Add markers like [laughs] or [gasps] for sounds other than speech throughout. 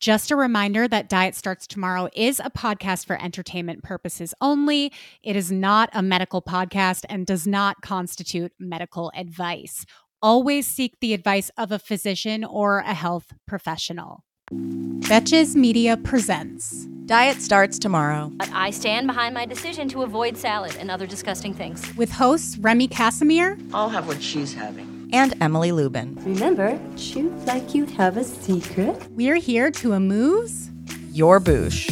Just a reminder that Diet Starts Tomorrow is a podcast for entertainment purposes only. It is not a medical podcast and does not constitute medical advice. Always seek the advice of a physician or a health professional. Betches Media presents Diet Starts Tomorrow. But I stand behind my decision to avoid salad and other disgusting things. with hosts Remy Kassimir, I'll have what she's having. And Emily Lubin. Remember, chew like you have a secret. we're here to amuse. Your boosh.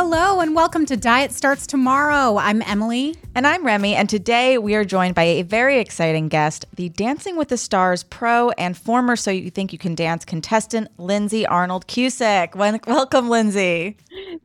Hello and welcome to Diet Starts Tomorrow. I'm Emily. And I'm Remy, and today we are joined by a very exciting guest, the Dancing with the Stars pro and former So You Think You Can Dance contestant, Lindsay Arnold Cusick. Wel- Welcome, Lindsay.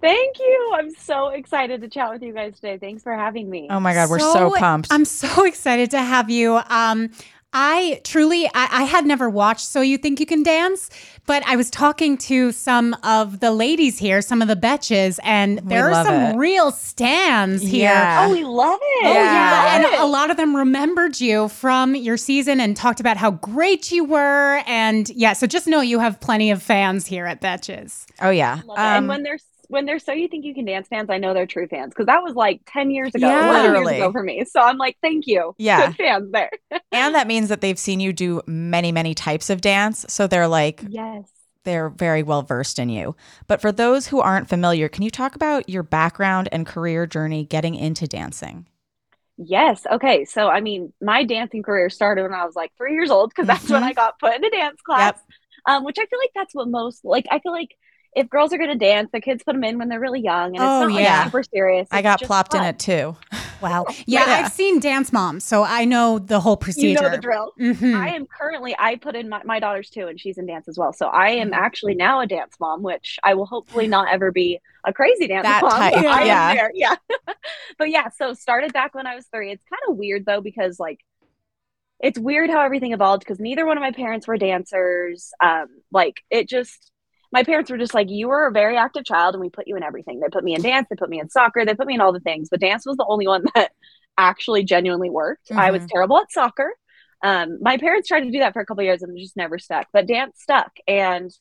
Thank you. I'm so excited to chat with you guys today. Thanks for having me. Oh my God, we're so pumped. I'm so [laughs] excited to have you. Um, I truly, I, I had never watched So You Think You Can Dance, but I was talking to some of the ladies here, some of the betches, and there are some it. real stands here. Yeah. oh, we love it. Oh, Yeah. yeah. And it. a lot of them remembered you from your season and talked about how great you were. And yeah, so just know you have plenty of fans here at Betches. oh, yeah. Love it. and Um, when they're when they're so you think you can dance fans, I know they're true fans because that was like ten years ago, Yeah. Literally. years ago for me. So I'm like, thank you, Yeah. good fans there. [laughs] and that means that they've seen you do many, many types of dance. So they're like, yes. they're very well versed in you. But for those who aren't familiar, can you talk about your background and career journey getting into dancing? Yes. Okay. So, I mean, my dancing career started when I was like three years old because that's when Mhm. I got put into dance class. Um, which I feel like that's what most like. I feel like if girls are going to dance, the kids put them in when they're really young, and it's Oh, not like super serious. I got just plopped in it too. Wow. [laughs] Yeah, Yeah. I've seen Dance Moms, so I know the whole procedure. You know the drill. Mhm. I am currently, I put in my, my daughter's too, and she's in dance as well. So I am Mhm. actually now a dance mom, which I will hopefully not ever be a crazy dance That mom. type, I am yeah. there, yeah. [laughs] but yeah, so started back when I was three. It's kind of weird though, because like, it's weird how everything evolved because neither one of my parents were dancers. Um, like it just, my parents were just like, you were a very active child and we put you in everything. They put me in dance, they put me in soccer, they put me in all the things, but dance was the only one [laughs] that actually genuinely worked. I was Mhm. terrible at soccer. Um, my parents tried to do that for a couple years and it just never stuck, but dance stuck and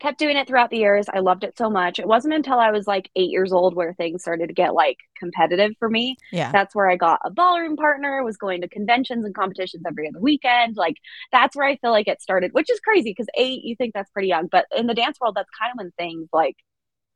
kept doing it throughout the years. I loved it so much. It wasn't until I was like eight years old where things started to get like competitive for me. Yeah. That's where I got a ballroom partner, was going to conventions and competitions every other weekend. Like that's where I feel like it started, which is crazy because eight, you think that's pretty young, but in the dance world, that's kind of when things like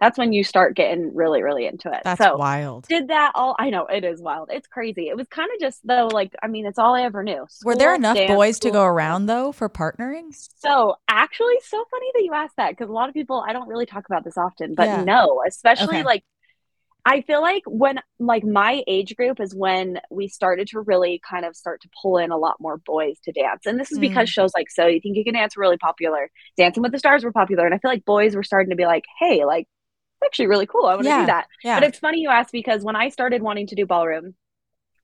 that's when you start getting really, really into it. That's so wild. did that all I know it is wild. It's crazy. It was kind of just though, like I mean, it's all I ever knew. Were there enough dance, boys to go around though for partnering? So actually, so funny that you asked that because a lot of people I don't really talk about this often, but Yeah. no, especially Okay. like I feel like when like my age group is when we started to really kind of start to pull in a lot more boys to dance, and this is because Mm. shows like So You Think You Can Dance were really popular, Dancing with the Stars were popular, and I feel like boys were starting to be like, hey, like actually really cool. I want to Yeah. do that. Yeah. But it's funny you asked because when I started wanting to do ballroom,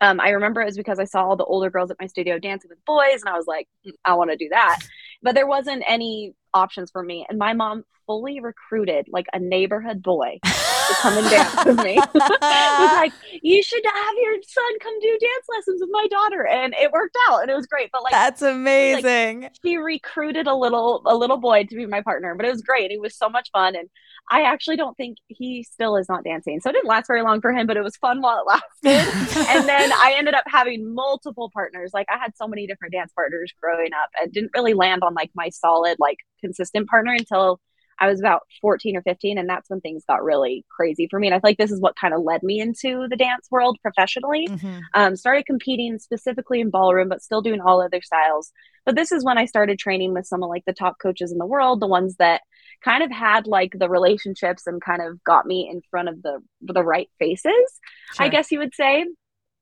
um, I remember it was because I saw all the older girls at my studio dancing with boys, and I was like, "Mm, I want to do that. But there wasn't any options for me. And my mom fully recruited like a neighborhood boy to come and dance with me. [laughs] was like, you should have your son come do dance lessons with my daughter, and it worked out, and it was great. But like, That's amazing. she recruited a little a little boy to be my partner but it was great it was so much fun and i actually don't think he still is not dancing so it didn't last very long for him but it was fun while it lasted [laughs] and then i ended up having multiple partners like i had so many different dance partners growing up and didn't really land on like my solid like consistent partner until I was about 14 or 15, and that's when things got really crazy for me. And I feel like this is what kind of led me into the dance world professionally. Mhm. Um, started competing specifically in ballroom, but still doing all other styles. But this is when I started training with some of like the top coaches in the world, the ones that kind of had like the relationships and kind of got me in front of the the right faces, I guess you would say,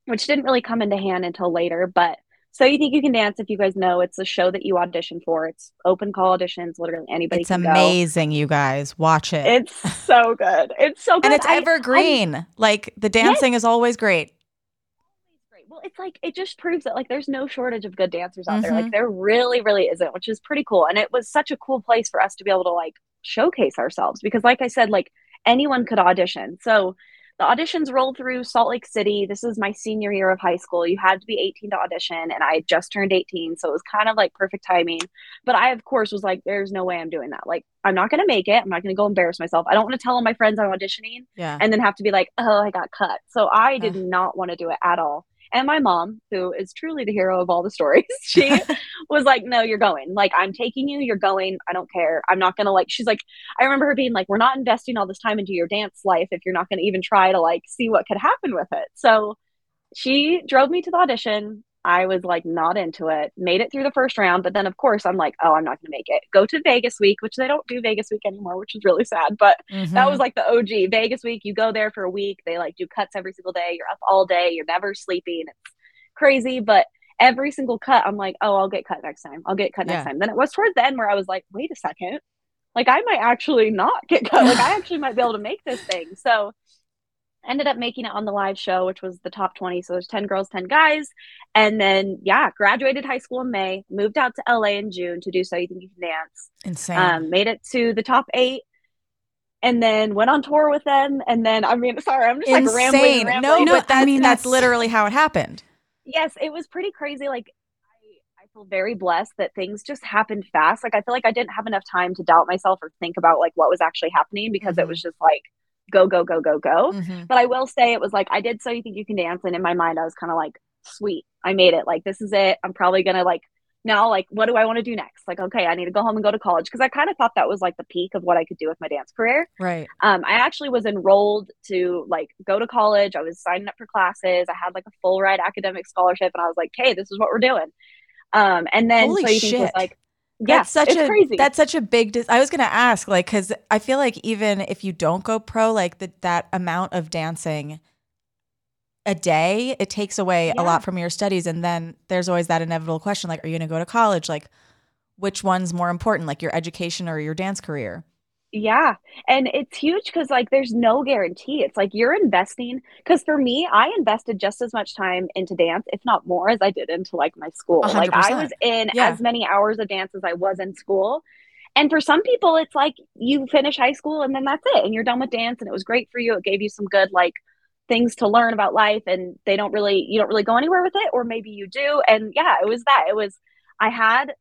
which didn't really come into hand until later. But So You Think You Can Dance, if you guys know, it's a show that you audition for. It's open call auditions, literally anybody It's can go. amazing, you guys. Watch it. It's so good. It's so good. and it's I- evergreen. like the dancing is always great. It's great. Well, it's like it just proves that like there's no shortage of good dancers out there. Mhm. Like there really, really isn't, which is pretty cool. And it was such a cool place for us to be able to like showcase ourselves because, like I said, like anyone could audition. So the auditions rolled through Salt Lake City. This is my senior year of high school. You had to be 18 to audition, and I just turned 18, so it was kind of like perfect timing. But I, of course, was like, "There's no way I'm doing that. Like, I'm not going to make it. I'm not going to go embarrass myself. I don't want to tell all my friends I'm auditioning." Yeah. and then have to be like, oh, I got cut. So I did not want to do it at all. And my mom, who is truly the hero of all the stories, [laughs] she [laughs] was like, no, you're going. Like, I'm taking you. You're going. I don't care. I'm not going to like, she's like, I remember her being like, we're not investing all this time into your dance life if you're not going to even try to like see what could happen with it. So she drove me to the audition. I was like not into it, made it through the first round, but then of course I'm like, oh, I'm not going to make it. Go to Vegas week, which they don't do Vegas week anymore, which is really sad. But Mm-hmm. that was like the OG Vegas week. You go there for a week. They like do cuts every single day. You're up all day. You're never sleeping. It's crazy. But every single cut, I'm like, oh, I'll get cut next time. I'll get cut Yeah. next time. Then it was towards the end where I was like, wait a second. Like I might actually not get cut. Like I [laughs] actually might be able to make this thing. So ended up making it on the live show, which was the top 20. So there's 10 girls, 10 guys. And then, yeah, graduated high school in May, moved out to LA in June to do So You Think You Can Dance insane. um, made it to the top eight, and then went on tour with them. And then, I mean, sorry, I'm just like rambling. rambling. No, No, but I that's, mean, that's that's- literally how it happened. yes, it was pretty crazy. Like, I, I feel very blessed that things just happened fast. Like, I feel like I didn't have enough time to doubt myself or think about like what was actually happening because Mhm. it was just like go, go, go, go, go. Mhm. But I will say it was like I did so you think you can dance, and in my mind I was kind of like, sweet, I made it. Like this is it. I'm probably gonna like now like what do I want to do next? Like okay, I need to go home and go to college because I kind of thought that was like the peak of what I could do with my dance career. Right. Um, I actually was enrolled to like go to college. I was signing up for classes. I had like a full ride academic scholarship, and I was like, hey, this is what we're doing. Um, and then Holy so you think was like. Yeah, that's such a crazy. that's such a big. Dis- I was gonna ask, like, because I feel like even if you don't go pro, like that that amount of dancing a day, it takes away a lot from your studies, and then there's always that inevitable question, like, are you gonna go to college? Like, which one's more important, like your education or your dance career? Yeah. And it's huge because, like, there's no guarantee. It's like you're investing. Because for me, I invested just as much time into dance, if not more, as I did into like my school. A hundred Like, I was in Yeah. as many hours of dance as I was in school. And for some people, it's like you finish high school and then that's it. And you're done with dance. And it was great for you. It gave you some good, like, things to learn about life. And they don't really, you don't really go anywhere with it. Or maybe you do. And yeah, it was that. It was, I had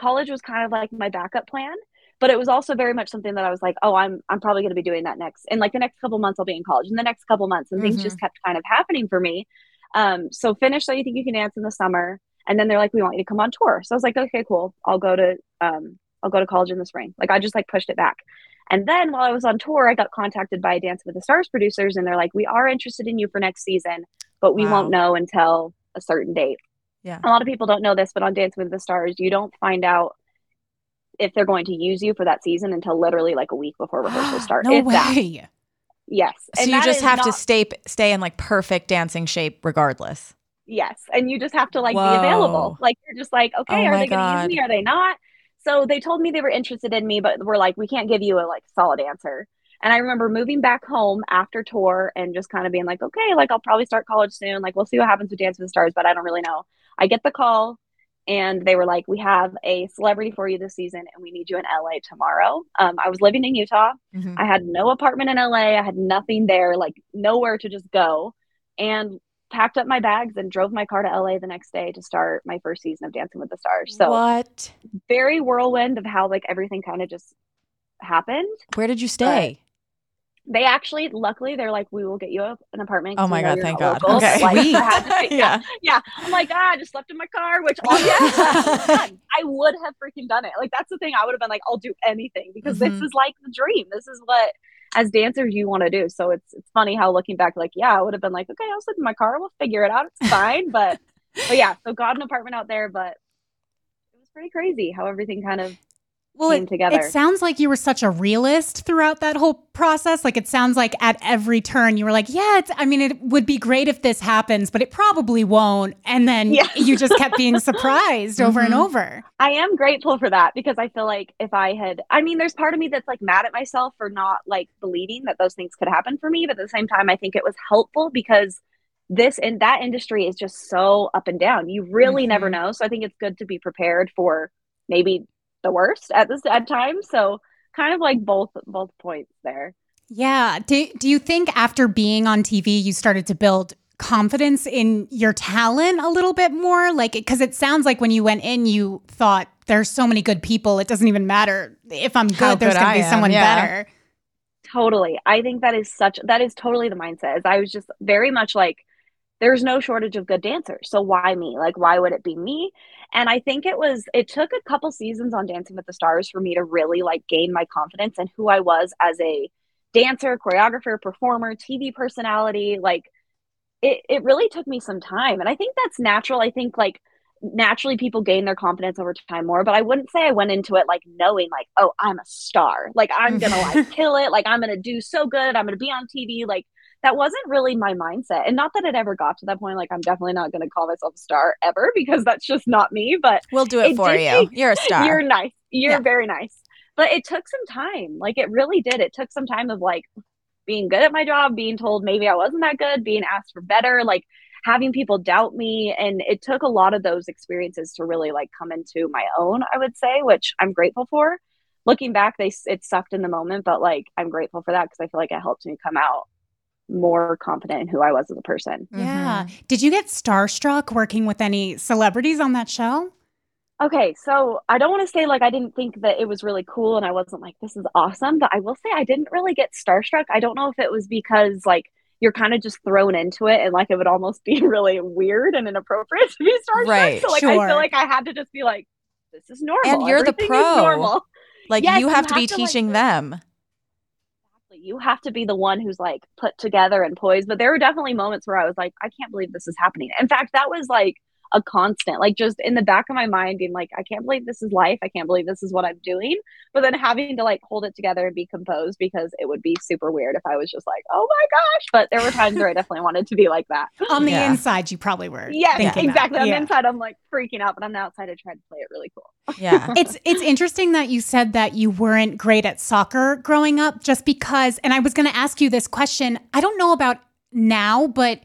college was kind of like my backup plan but it was also very much something that I was like, oh, I'm I'm probably going to be doing that next. And like the next couple months, I'll be in college. In the next couple months, and things Mhm. just kept kind of happening for me. Um, so finish so you think you can dance in the summer, and then they're like, we want you to come on tour. So I was like, okay, cool. I'll go to um, I'll go to college in the spring. Like I just like pushed it back. And then while I was on tour, I got contacted by Dance with the Stars producers, and they're like, we are interested in you for next season, but we Wow. won't know until a certain date. Yeah. A lot of people don't know this, but on Dance with the Stars, you don't find out if they're going to use you for that season until literally like a week before rehearsals [gasps] start. no if that. way. Yes. So And you just have to stay stay in like perfect dancing shape, regardless. Yes. And you just have to like Whoa. be available. Like you're just like, okay, Oh are they going to God. use me? Are they not? So they told me they were interested in me, but we're like, we can't give you a like solid answer. And I remember moving back home after tour and just kind of being like, okay, like I'll probably start college soon. Like we'll see what happens with Dance with the Stars, but I don't really know. I get the call and they were like, we have a celebrity for you this season and we need you in LA tomorrow. Um, I was living in Utah. Mhm. I had no apartment in LA. I had nothing there, like nowhere to just go. And packed up my bags and drove my car to LA the next day to start my first season of Dancing with the Stars. So what? very whirlwind of how like everything kind of just happened. Where did you stay? They actually, luckily, they're like, we will get you a, an apartment Oh my God, thank God. local." Okay. Like, [laughs] Sweet. yeah, yeah. yeah. I'm like, ah, I just slept in my car, which [laughs] oh, yeah, I would have. I would have freaking done it. Like that's the thing. I would have been like, I'll do anything because this Mhm. is like the dream. This is what as dancers you want to do. So it's it's funny how looking back, like, yeah, I would have been like, okay, I'll sleep in my car. We'll figure it out. It's fine. but but yeah, so got an apartment out there, but it was pretty crazy how everything kind of well, came it, together. It sounds like you were such a realist throughout that whole process. Like it sounds like at every turn you were like, "Yeah, it's, I mean, it would be great if this happens, but it probably won't." And then Yeah. you just kept being [laughs] surprised over and Mhm. over. I am grateful for that because I feel like if I had, I mean, there's part of me that's like mad at myself for not like believing that those things could happen for me. But at the same time, I think it was helpful because this and that industry is just so up and down. You really never Mhm. know. So I think it's good to be prepared for maybe the worst at this at times. So kind of like both both points there. Yeah. Do, do you think after being on TV, you started to build confidence in your talent a little bit more? Like, because it sounds like when you went in, you thought there's so many good people, it doesn't even matter if I'm good, How there's good going I to be am, someone yeah. better. Totally. I think that is such that is totally the mindset. Is I was just very much like there's no shortage of good dancers. So why me? Like why would it be me? And I think it was it took a couple seasons on Dancing with the Stars for me to really like gain my confidence in who I was as a dancer, choreographer, performer, TV personality. Like it it really took me some time. And I think that's natural. I think like naturally people gain their confidence over time more but i wouldn't say i went into it like knowing like oh i'm a star like i'm gonna like [laughs] kill it like i'm gonna do so good i'm gonna be on tv like that wasn't really my mindset. And not that it ever got to that point like i'm definitely not gonna call myself a star ever because that's just not me but We'll do it, It for you. take- You're a star. you're nice. You're Yeah. very nice. But it took some time. Like it really did. It took some time of like being good at my job being told maybe i wasn't that good being asked for better like having people doubt me. And it took a lot of those experiences to really like come into my own i would say which i'm grateful for. Looking back they it sucked in the moment but like i'm grateful for that because i feel like it helped me come out more confident in who i was as a person Yeah. Mm-hmm. Did you get starstruck working with any celebrities on that show? Okay, so I don't want to say like I didn't think that it was really cool and I wasn't like this is awesome, but I will say I didn't really get starstruck. I don't know if it was because like you're kind of just thrown into it and like it would almost [laughs] be really weird and inappropriate to be starstruck. Right, so like I feel like I had to just be like this is normal. And you're the Everything is pro. normal. Like Yes, you you have to have be to, like, teaching You have to be the one who's like put together and poised. But there were definitely moments where I was like, I can't believe this is happening. In fact, that was like a constant, like just in the back of my mind, being like, I can't believe this is life. I can't believe this is what I'm doing. But then having to like hold it together and be composed because it would be super weird if I was just like, oh my gosh. But there were times where I definitely wanted to be like that. [laughs] On the Yeah. inside, you probably were. Yes, thinking that. exactly. On Yeah. the inside, I'm like freaking out, but on the outside, I tried to play it really cool. Yeah. [laughs] it's it's interesting that you said that you weren't great at soccer growing up just because and I was going to ask you this question. I don't know about now, but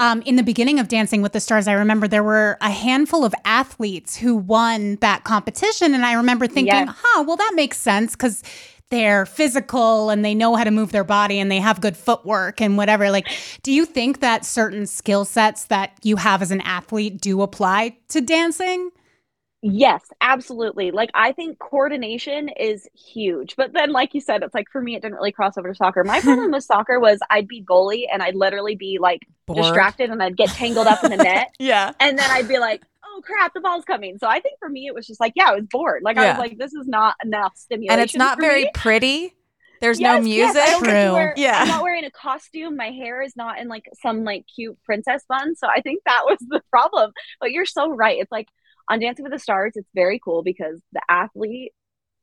um, in the beginning of Dancing with the Stars, I remember there were a handful of athletes who won that competition. And I remember thinking, Yes. huh, well, that makes sense because they're physical and they know how to move their body and they have good footwork and whatever. Like, do you think that certain skill sets that you have as an athlete do apply to dancing? Yes, absolutely. Like I think coordination is huge. But then like you said, it's like for me it didn't really cross over to soccer. My problem [laughs] with soccer was I'd be goalie and I'd literally be like Bored. distracted and I'd get tangled up in the net [laughs] Yeah. and then I'd be like, "Oh crap, the ball's coming." So I think for me it was just like, yeah, I was bored. Like I was like this is not enough stimulation. And it's not for very me. pretty. There's no Yes, yes, music. I don't get to True. wear- Yeah. I'm not wearing a costume. My hair is not in like some like cute princess bun. So I think that was the problem. But you're so right. It's like on Dancing with the Stars, it's very cool because the athlete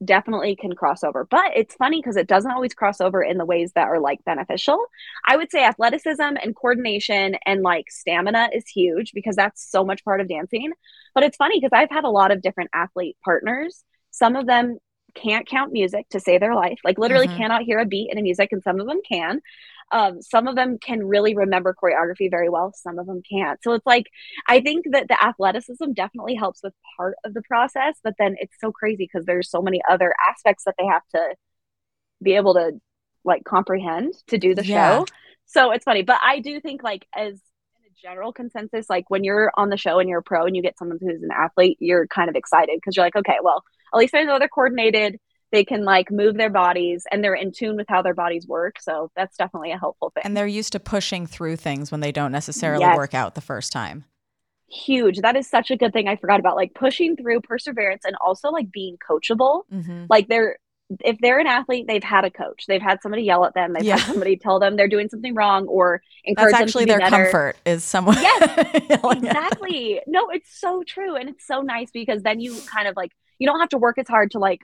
definitely can cross over. But it's funny because it doesn't always cross over in the ways that are like beneficial. I would say athleticism and coordination and like stamina is huge because that's so much part of dancing. But it's funny because I've had a lot of different athlete partners. Some of them can't count music to save their life, like literally Mhm. cannot hear a beat in a music, and some of them can. Um, some of them can really remember choreography very well, some of them can't. So it's like, I think that the athleticism definitely helps with part of the process, but then it's so crazy because there's so many other aspects that they have to be able to like comprehend to do the Yeah. show. So it's funny, but I do think like as in a general consensus, like when you're on the show and you're a pro and you get someone who's an athlete, you're kind of excited because you're like, okay, well, at least I know they're coordinated. They can like move their bodies and they're in tune with how their bodies work. So that's definitely a helpful thing. And they're used to pushing through things when they don't necessarily Yes. work out the first time. Huge. That is such a good thing I forgot about. Like pushing through perseverance and also like being coachable. Mm-hmm. Like they're if they're an athlete, they've had a coach. They've had somebody yell at them. They've Yeah. had somebody tell them they're doing something wrong or encourage That's them actually to be their better. comfort is someone Yes, [laughs] them. exactly no it's so true and it's so nice because then you kind of like you don't have to work as hard to like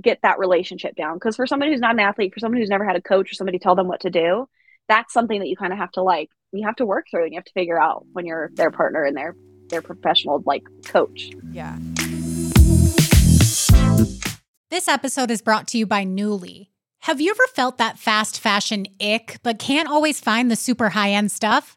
get that relationship down because for somebody who's not an athlete for somebody who's never had a coach or somebody tell them what to do that's something that you kind of have to like you have to work through and you have to figure out when you're their partner and their their professional like coach Yeah. This episode is brought to you by Nuuly. Have you ever felt that fast fashion ick, but can't always find the super high end stuff?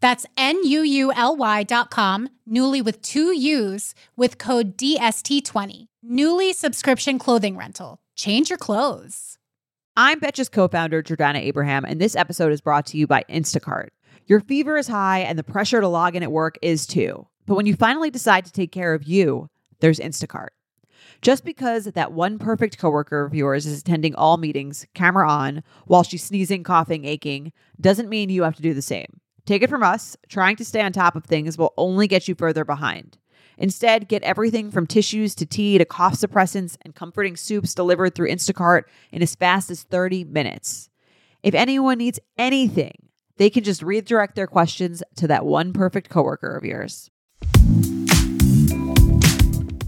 That's N-U-U-L-Y dot com, Nuuly with two U's with code DST20. Nuuly subscription clothing rental. Change your clothes. I'm Betches co-founder Jordana Abraham, and this episode is brought to you by Instacart. Your fever is high and the pressure to log in at work is too. But when you finally decide to take care of you, there's Instacart. Just because that one perfect coworker of yours is attending all meetings, camera on, while she's sneezing, coughing, aching, doesn't mean you have to do the same. Take it from us, trying to stay on top of things will only get you further behind. Instead, get everything from tissues to tea to cough suppressants and comforting soups delivered through Instacart in as fast as 30 minutes. If anyone needs anything, they can just redirect their questions to that one perfect coworker of yours.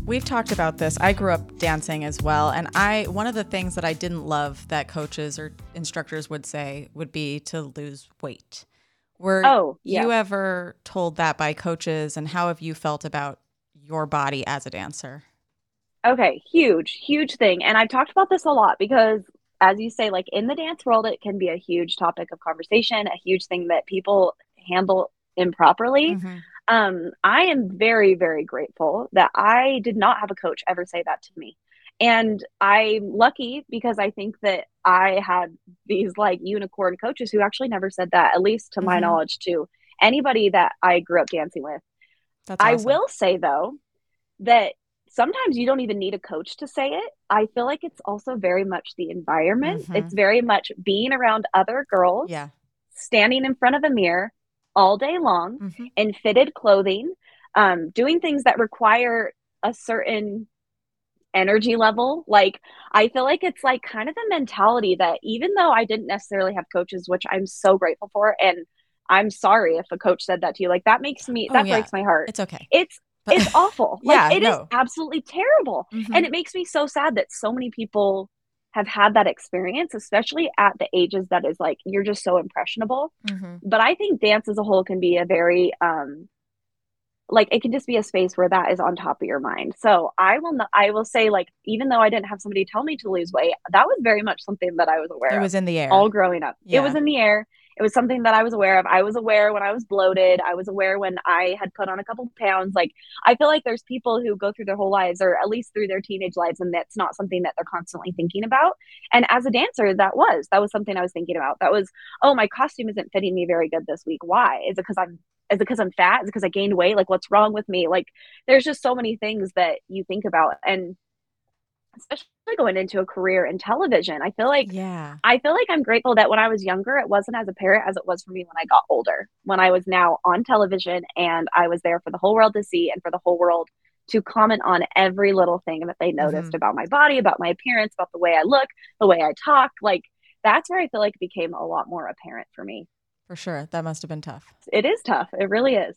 We've talked about this. I grew up dancing as well, and I one of the things that I didn't love that coaches or instructors would say would be to lose weight. Were Oh, yeah. you ever told that by coaches, and how have you felt about your body as a dancer? Okay, huge, huge thing. And I've talked about this a lot because, as you say, like in the dance world, it can be a huge topic of conversation, a huge thing that people handle improperly. Mhm. Um, I am very, very grateful that I did not have a coach ever say that to me. And I'm lucky because I think that I had these like unicorn coaches who actually never said that, at least to my Mhm. knowledge, to anybody that I grew up dancing with. That's I awesome. will say though that sometimes you don't even need a coach to say it. I feel like it's also very much the environment. Mhm. It's very much being around other girls, Yeah. standing in front of a mirror all day long Mhm. in fitted clothing, um, doing things that require a certain energy level. Like, I feel like it's like kind of the mentality that even though I didn't necessarily have coaches, which I'm so grateful for, and I'm sorry if a coach said that to you, like that makes me, Oh, that yeah. breaks my heart. It's okay. It's, But- it's awful. [laughs] Like, Yeah, it is no. absolutely terrible. Mhm. And it makes me so sad that so many people have had that experience, especially at the ages that is like, you're just so impressionable Mhm. but I think dance as a whole can be a very um like it can just be a space where that is on top of your mind. So I will not, I will say like even though I didn't have somebody tell me to lose weight, that was very much something that I was aware of. It was in the air. all growing up. It was in the air. It was something that I was aware of. I was aware when I was bloated. I was aware when I had put on a couple pounds. Like I feel like there's people who go through their whole lives or at least through their teenage lives and that's not something that they're constantly thinking about. And as a dancer, that was that was something I was thinking about. That was, oh, my costume isn't fitting me very good this week. Why? Is it because I'm is it because I'm fat? Is it because I gained weight? Like what's wrong with me? Like there's just so many things that you think about and especially going into a career in television. I feel like yeah. I feel like I'm grateful that when I was younger, it wasn't as apparent as it was for me when I got older. When I was now on television and I was there for the whole world to see and for the whole world to comment on every little thing that they noticed Mhm. about my body, about my appearance, about the way I look, the way I talk. Like that's where I feel like it became a lot more apparent for me. For sure. That must have been tough. It is tough. It really is.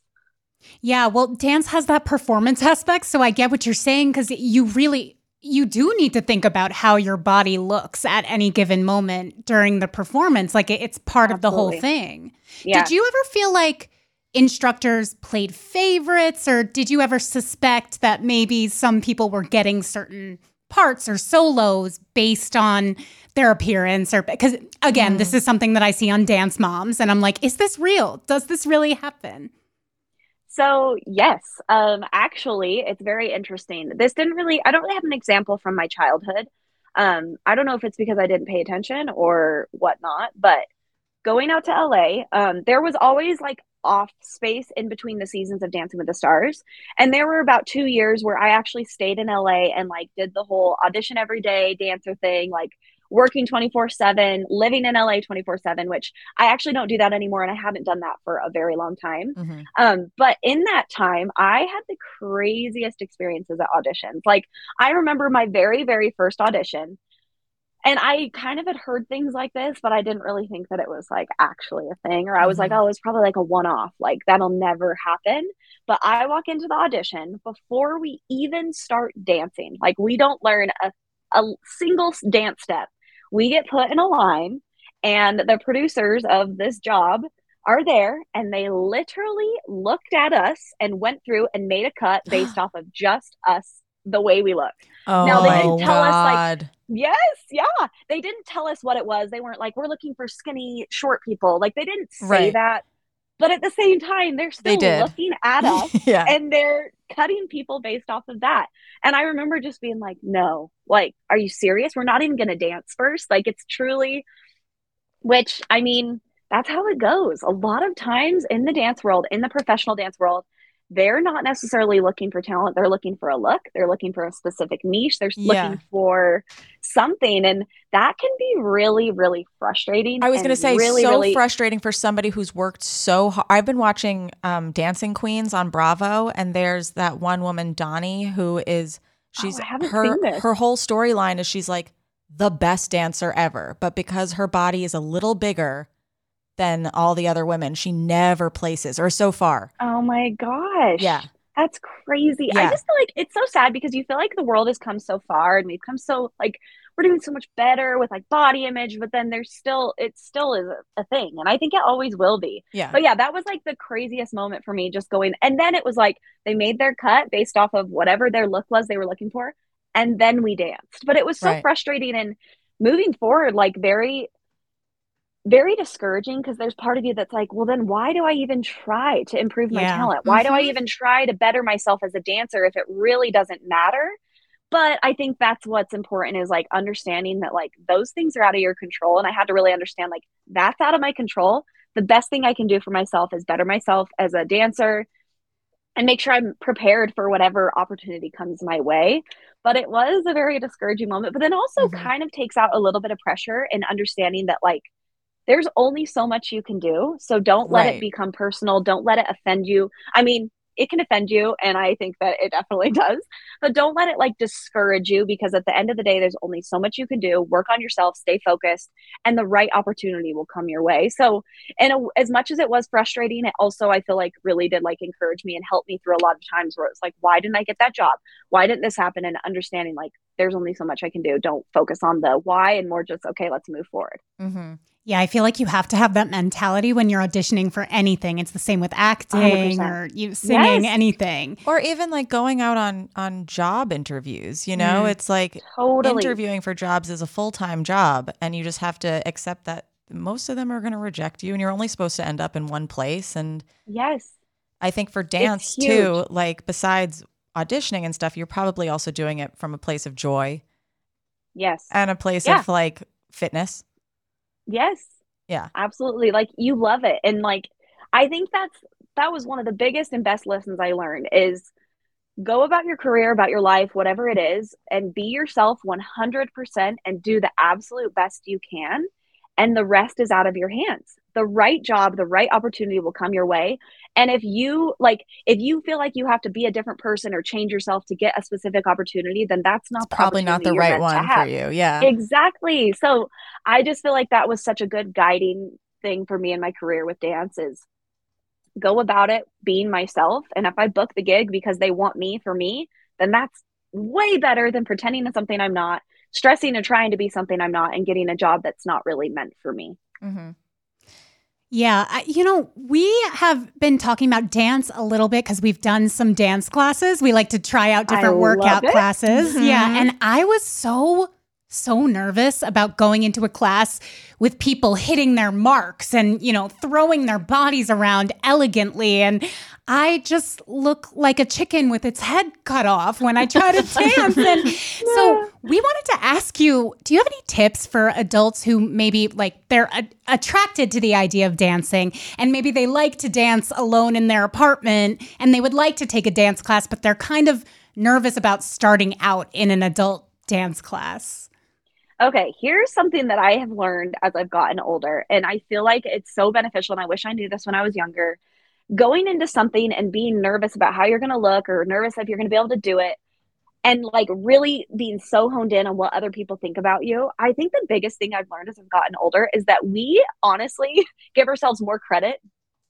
Yeah, well, dance has that performance aspect. So I get what you're saying because you really, you do need to think about how your body looks at any given moment during the performance. Like it's part Absolutely. of the whole thing. Yeah. Did you ever feel like instructors played favorites, or did you ever suspect that maybe some people were getting certain parts or solos based on their appearance or because again mm. this is something that i see on dance moms and i'm like is this real does this really happen so yes um actually it's very interesting this didn't really i don't really have an example from my childhood um i don't know if it's because i didn't pay attention or whatnot but going out to la um there was always like off space in between the seasons of Dancing with the Stars. And there were about two years where I actually stayed in LA and like did the whole audition every day dancer thing, like working 24 7, living in LA 24 7, which I actually don't do that anymore. And I haven't done that for a very long time. Mm-hmm. Um, but in that time, I had the craziest experiences at auditions. Like, I remember my very, very first audition and I kind of had heard things like this, but I didn't really think that it was like actually a thing. Or I was mm-hmm. like, oh, it's probably like a one off, like that'll never happen. But I walk into the audition before we even start dancing. Like we don't learn a, a single dance step. We get put in a line, and the producers of this job are there and they literally looked at us and went through and made a cut [gasps] based off of just us the way we look. Oh, now they didn't tell God. us like yes, yeah. They didn't tell us what it was. They weren't like we're looking for skinny short people. Like they didn't say right. that. But at the same time, they're still they looking at [laughs] us yeah. and they're cutting people based off of that. And I remember just being like, no, like, are you serious? We're not even going to dance first. Like, it's truly, which I mean, that's how it goes. A lot of times in the dance world, in the professional dance world, they're not necessarily looking for talent. They're looking for a look. They're looking for a specific niche. They're yeah. looking for something and that can be really really frustrating i was going to say really, so really... frustrating for somebody who's worked so hard i've been watching um, dancing queens on bravo and there's that one woman donnie who is she's oh, her her whole storyline is she's like the best dancer ever but because her body is a little bigger than all the other women. She never places, or so far. Oh my gosh. Yeah. That's crazy. Yeah. I just feel like it's so sad because you feel like the world has come so far and we've come so like we're doing so much better with like body image, but then there's still it still is a, a thing. And I think it always will be. Yeah. But yeah, that was like the craziest moment for me just going and then it was like they made their cut based off of whatever their look was they were looking for. And then we danced. But it was so right. frustrating and moving forward, like very very discouraging because there's part of you that's like, well, then why do I even try to improve my yeah. talent? Why mm-hmm. do I mm-hmm. even try to better myself as a dancer if it really doesn't matter? But I think that's what's important is like understanding that like those things are out of your control. And I had to really understand like that's out of my control. The best thing I can do for myself is better myself as a dancer and make sure I'm prepared for whatever opportunity comes my way. But it was a very discouraging moment, but then also mm-hmm. kind of takes out a little bit of pressure in understanding that like there's only so much you can do. So don't let right. it become personal. Don't let it offend you. I mean, it can offend you and i think that it definitely [laughs] does but don't let it like discourage you because at the end of the day there's only so much you can do work on yourself stay focused and the right opportunity will come your way so and a, as much as it was frustrating it also i feel like really did like encourage me and help me through a lot of times where it's like why didn't i get that job why didn't this happen and understanding like there's only so much i can do don't focus on the why and more just okay let's move forward mm-hmm. Yeah, I feel like you have to have that mentality when you're auditioning for anything. It's the same with acting 100%. or you singing yes. anything. Or even like going out on on job interviews, you know? Mm. It's like totally. interviewing for jobs is a full-time job and you just have to accept that most of them are going to reject you and you're only supposed to end up in one place and Yes. I think for dance too, like besides auditioning and stuff, you're probably also doing it from a place of joy. Yes. And a place yeah. of like fitness. Yes. Yeah. Absolutely. Like you love it. And like I think that's that was one of the biggest and best lessons I learned is go about your career, about your life, whatever it is, and be yourself 100% and do the absolute best you can. And the rest is out of your hands the right job, the right opportunity will come your way. And if you like, if you feel like you have to be a different person or change yourself to get a specific opportunity, then that's not probably not the right one for you. Yeah. Exactly. So I just feel like that was such a good guiding thing for me in my career with dance is go about it being myself. And if I book the gig because they want me for me, then that's way better than pretending to something I'm not, stressing and trying to be something I'm not, and getting a job that's not really meant for me. Mm-hmm. Yeah, I, you know, we have been talking about dance a little bit because we've done some dance classes. We like to try out different workout classes. Mm-hmm. Yeah, and I was so so nervous about going into a class with people hitting their marks and, you know, throwing their bodies around elegantly. And I just look like a chicken with its head cut off when I try to [laughs] dance. And so we wanted to ask you do you have any tips for adults who maybe like they're a- attracted to the idea of dancing and maybe they like to dance alone in their apartment and they would like to take a dance class, but they're kind of nervous about starting out in an adult dance class? Okay, here's something that I have learned as I've gotten older, and I feel like it's so beneficial. And I wish I knew this when I was younger. Going into something and being nervous about how you're going to look or nervous if you're going to be able to do it, and like really being so honed in on what other people think about you. I think the biggest thing I've learned as I've gotten older is that we honestly [laughs] give ourselves more credit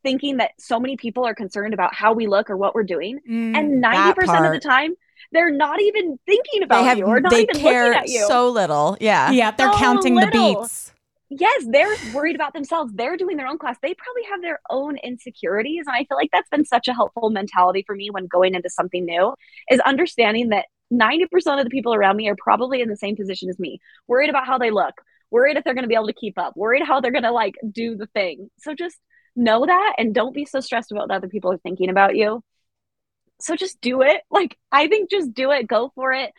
thinking that so many people are concerned about how we look or what we're doing. Mm, and 90% of the time, they're not even thinking about they have, you or not even care looking at you. So little. Yeah. Yeah. They're so counting little. the beats. Yes, they're worried about themselves. They're doing their own class. They probably have their own insecurities. And I feel like that's been such a helpful mentality for me when going into something new is understanding that 90% of the people around me are probably in the same position as me, worried about how they look, worried if they're going to be able to keep up, worried how they're going to like do the thing. So just know that and don't be so stressed about what other people are thinking about you so just do it. Like, I think just do it, go for it.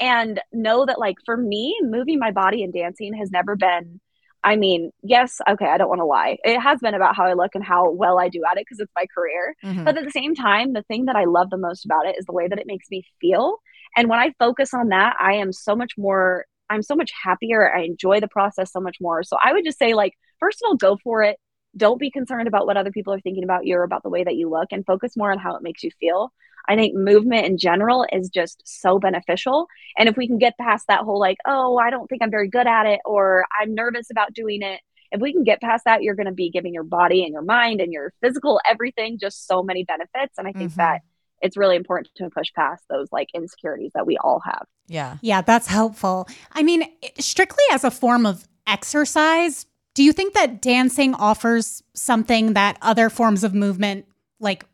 And know that, like, for me, moving my body and dancing has never been, I mean, yes, okay, I don't want to lie. It has been about how I look and how well I do at it because it's my career. Mm-hmm. But at the same time, the thing that I love the most about it is the way that it makes me feel. And when I focus on that, I am so much more, I'm so much happier. I enjoy the process so much more. So I would just say, like, first of all, go for it. Don't be concerned about what other people are thinking about you or about the way that you look and focus more on how it makes you feel. I think movement in general is just so beneficial. And if we can get past that whole, like, oh, I don't think I'm very good at it, or I'm nervous about doing it, if we can get past that, you're going to be giving your body and your mind and your physical everything just so many benefits. And I think mm-hmm. that it's really important to push past those like insecurities that we all have. Yeah. Yeah, that's helpful. I mean, strictly as a form of exercise, do you think that dancing offers something that other forms of movement like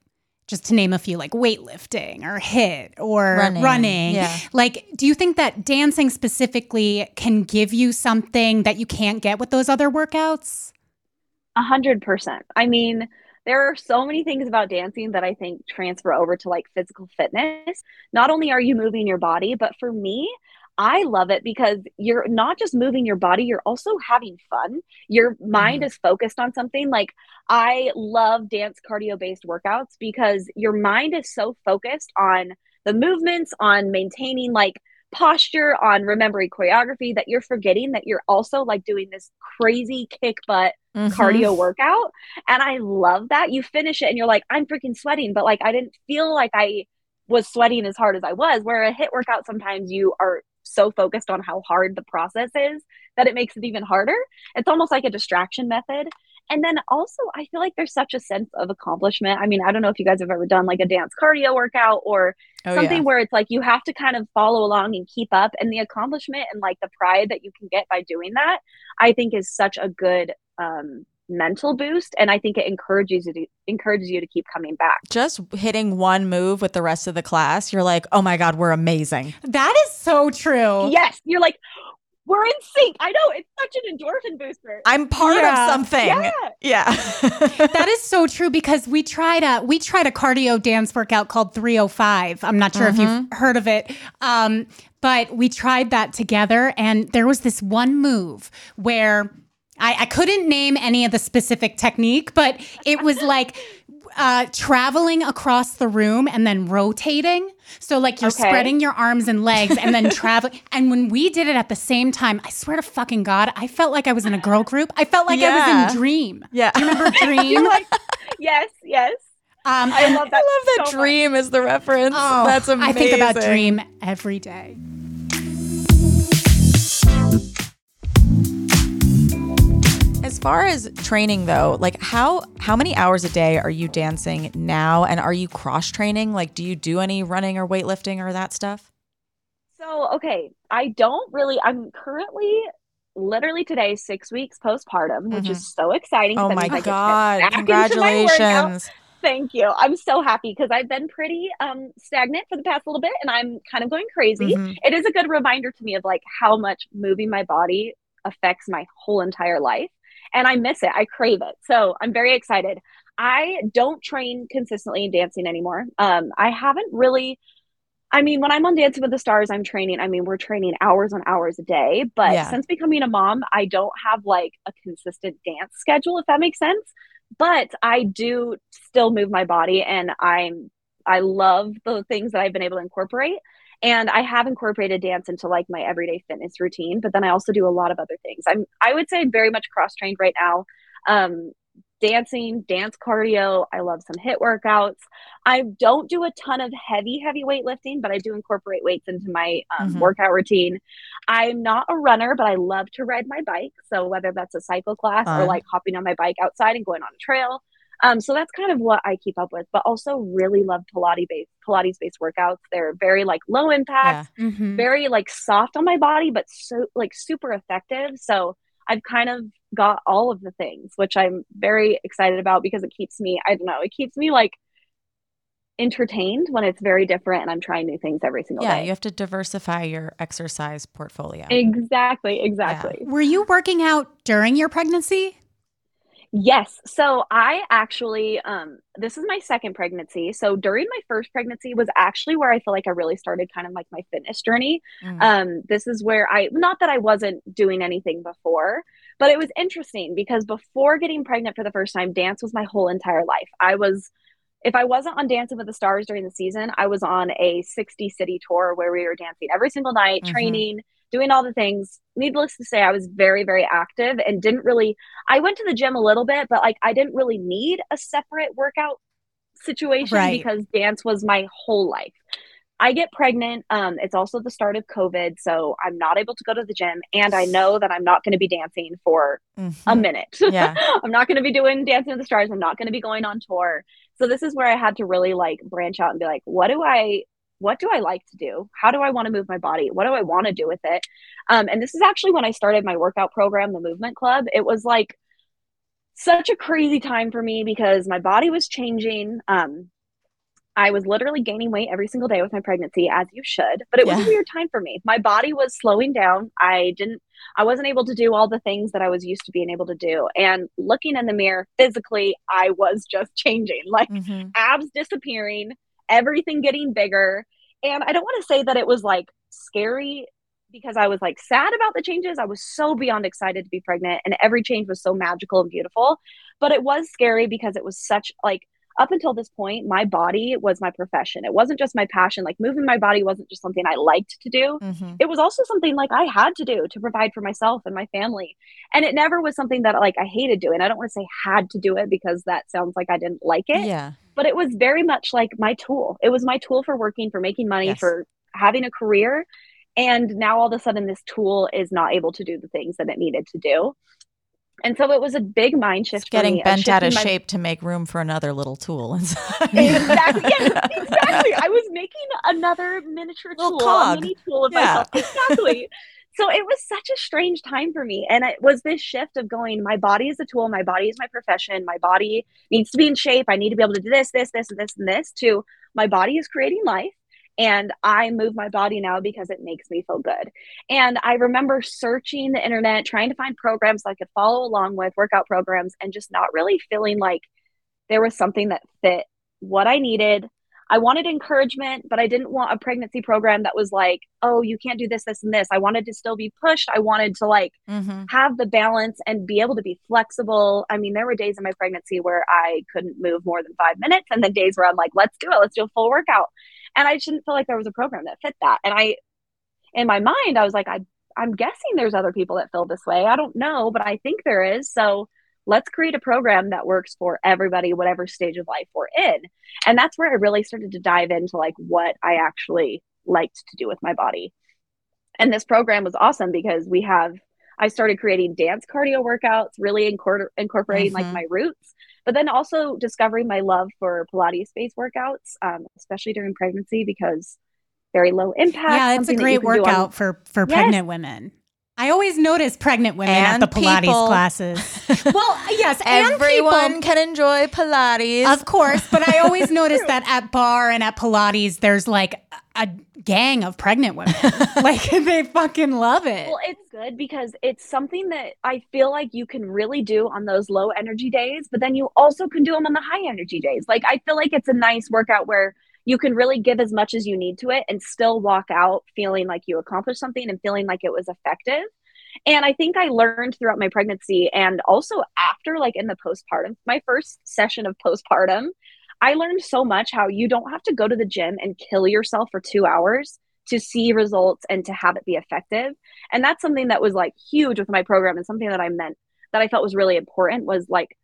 just to name a few like weightlifting or HIIT or running, running. Yeah. like do you think that dancing specifically can give you something that you can't get with those other workouts a hundred percent i mean there are so many things about dancing that i think transfer over to like physical fitness not only are you moving your body but for me I love it because you're not just moving your body, you're also having fun. Your mind mm. is focused on something. Like, I love dance cardio based workouts because your mind is so focused on the movements, on maintaining like posture, on remembering choreography that you're forgetting that you're also like doing this crazy kick butt mm-hmm. cardio workout. And I love that. You finish it and you're like, I'm freaking sweating, but like, I didn't feel like I was sweating as hard as I was. Where a hit workout, sometimes you are so focused on how hard the process is that it makes it even harder. It's almost like a distraction method. And then also, I feel like there's such a sense of accomplishment. I mean, I don't know if you guys have ever done like a dance cardio workout or oh, something yeah. where it's like you have to kind of follow along and keep up. And the accomplishment and like the pride that you can get by doing that, I think is such a good um, mental boost and i think it encourages you to encourages you to keep coming back just hitting one move with the rest of the class you're like oh my god we're amazing that is so true yes you're like we're in sync. I know it's such an endorphin booster. I'm part yeah. of something. Yeah. Yeah. [laughs] that is so true because we tried a we tried a cardio dance workout called 305. I'm not sure mm-hmm. if you've mm-hmm. heard of it. Um, but we tried that together and there was this one move where I, I couldn't name any of the specific technique, but it was like uh, traveling across the room and then rotating. So like you're okay. spreading your arms and legs and then [laughs] traveling. and when we did it at the same time, I swear to fucking God, I felt like I was in a girl group. I felt like yeah. I was in Dream. Yeah. Do you remember [laughs] Dream? like, yes, yes. Um, I love that. I love that so Dream much. is the reference. Oh, That's amazing. I think about Dream every day. As far as training though, like how how many hours a day are you dancing now and are you cross training? Like do you do any running or weightlifting or that stuff? So, okay, I don't really, I'm currently literally today, six weeks postpartum, mm-hmm. which is mm-hmm. so exciting. Oh my God. Congratulations. Thank you. I'm so happy because I've been pretty um, stagnant for the past little bit and I'm kind of going crazy. Mm-hmm. It is a good reminder to me of like how much moving my body affects my whole entire life. And I miss it. I crave it. So I'm very excited. I don't train consistently in dancing anymore. Um, I haven't really I mean, when I'm on Dancing with the Stars, I'm training. I mean, we're training hours on hours a day. But yeah. since becoming a mom, I don't have like a consistent dance schedule, if that makes sense. But I do still move my body and I'm I love the things that I've been able to incorporate. And I have incorporated dance into like my everyday fitness routine, but then I also do a lot of other things. I'm I would say very much cross trained right now. Um, dancing, dance cardio. I love some HIIT workouts. I don't do a ton of heavy, heavy weightlifting, but I do incorporate weights into my um, mm-hmm. workout routine. I'm not a runner, but I love to ride my bike. So whether that's a cycle class or like hopping on my bike outside and going on a trail. Um, so that's kind of what I keep up with, but also really love Pilates based Pilates based workouts. They're very like low impact, yeah. mm-hmm. very like soft on my body, but so like super effective. So I've kind of got all of the things, which I'm very excited about because it keeps me, I don't know, it keeps me like entertained when it's very different and I'm trying new things every single yeah, day. Yeah, you have to diversify your exercise portfolio. Exactly, exactly. Yeah. Were you working out during your pregnancy? Yes. So I actually, um, this is my second pregnancy. So during my first pregnancy was actually where I feel like I really started kind of like my fitness journey. Mm. Um, this is where I, not that I wasn't doing anything before, but it was interesting because before getting pregnant for the first time, dance was my whole entire life. I was, if I wasn't on Dancing with the Stars during the season, I was on a 60 city tour where we were dancing every single night, mm-hmm. training doing all the things. Needless to say, I was very, very active and didn't really, I went to the gym a little bit, but like I didn't really need a separate workout situation right. because dance was my whole life. I get pregnant. Um, it's also the start of COVID, so I'm not able to go to the gym, and I know that I'm not going to be dancing for mm-hmm. a minute. [laughs] Yeah, I'm not going to be doing Dancing with the Stars. I'm not going to be going on tour. So this is where I had to really like branch out and be like, what do I what do I like to do? How do I want to move my body? What do I want to do with it? Um, and this is actually when I started my workout program, the Movement Club. It was like such a crazy time for me because my body was changing. Um, I was literally gaining weight every single day with my pregnancy, as you should, but it was a weird time for me. My body was slowing down. I didn't, I wasn't able to do all the things that I was used to being able to do. And looking in the mirror physically, I was just changing, like mm-hmm. abs disappearing everything getting bigger. And I don't want to say that it was like scary because I was like sad about the changes. I was so beyond excited to be pregnant, and every change was so magical and beautiful. But it was scary because it was such like up until this point, my body was my profession. It wasn't just my passion. Like moving my body wasn't just something I liked to do. Mm-hmm. It was also something like I had to do to provide for myself and my family. And it never was something that like I hated doing. I don't want to say had to do it because that sounds like I didn't like it. Yeah. But it was very much like my tool. It was my tool for working, for making money, yes. for having a career. And now all of a sudden, this tool is not able to do the things that it needed to do. And so it was a big mind shift. It's getting bent out of my... shape to make room for another little tool [laughs] exactly. Yes, [laughs] exactly. I was making another miniature little tool, cog. a mini tool of yeah. myself. Exactly. [laughs] so it was such a strange time for me. And it was this shift of going, my body is a tool, my body is my profession, my body needs to be in shape. I need to be able to do this, this, this, and this, and this, to my body is creating life and I move my body now because it makes me feel good. And I remember searching the internet, trying to find programs I could follow along with, workout programs, and just not really feeling like there was something that fit what I needed. I wanted encouragement, but I didn't want a pregnancy program that was like, oh, you can't do this, this, and this. I wanted to still be pushed. I wanted to like mm-hmm. have the balance and be able to be flexible. I mean, there were days in my pregnancy where I couldn't move more than five minutes, and then days where I'm like, let's do it, let's do a full workout and I didn't feel like there was a program that fit that. And I, in my mind, I was like, I, I'm guessing there's other people that feel this way. I don't know, but I think there is. So let's create a program that works for everybody, whatever stage of life we're in. And that's where I really started to dive into like what I actually liked to do with my body. And this program was awesome because we have I started creating dance cardio workouts, really incorporating mm-hmm. like my roots but then also discovering my love for Pilates based workouts, um, especially during pregnancy, because very low impact. Yeah, it's a great workout on- for for yes. pregnant women. I always notice pregnant women and at the Pilates people. classes. [laughs] well, yes, everyone can enjoy Pilates, of course. But I always [laughs] notice that at barre and at Pilates, there's like a gang of pregnant women. [laughs] like they fucking love it. Well, it's good because it's something that I feel like you can really do on those low energy days, but then you also can do them on the high energy days. Like I feel like it's a nice workout where you can really give as much as you need to it and still walk out feeling like you accomplished something and feeling like it was effective. And I think I learned throughout my pregnancy and also after, like in the postpartum, my first session of postpartum, I learned so much how you don't have to go to the gym and kill yourself for two hours to see results and to have it be effective. And that's something that was like huge with my program and something that I meant that I felt was really important was like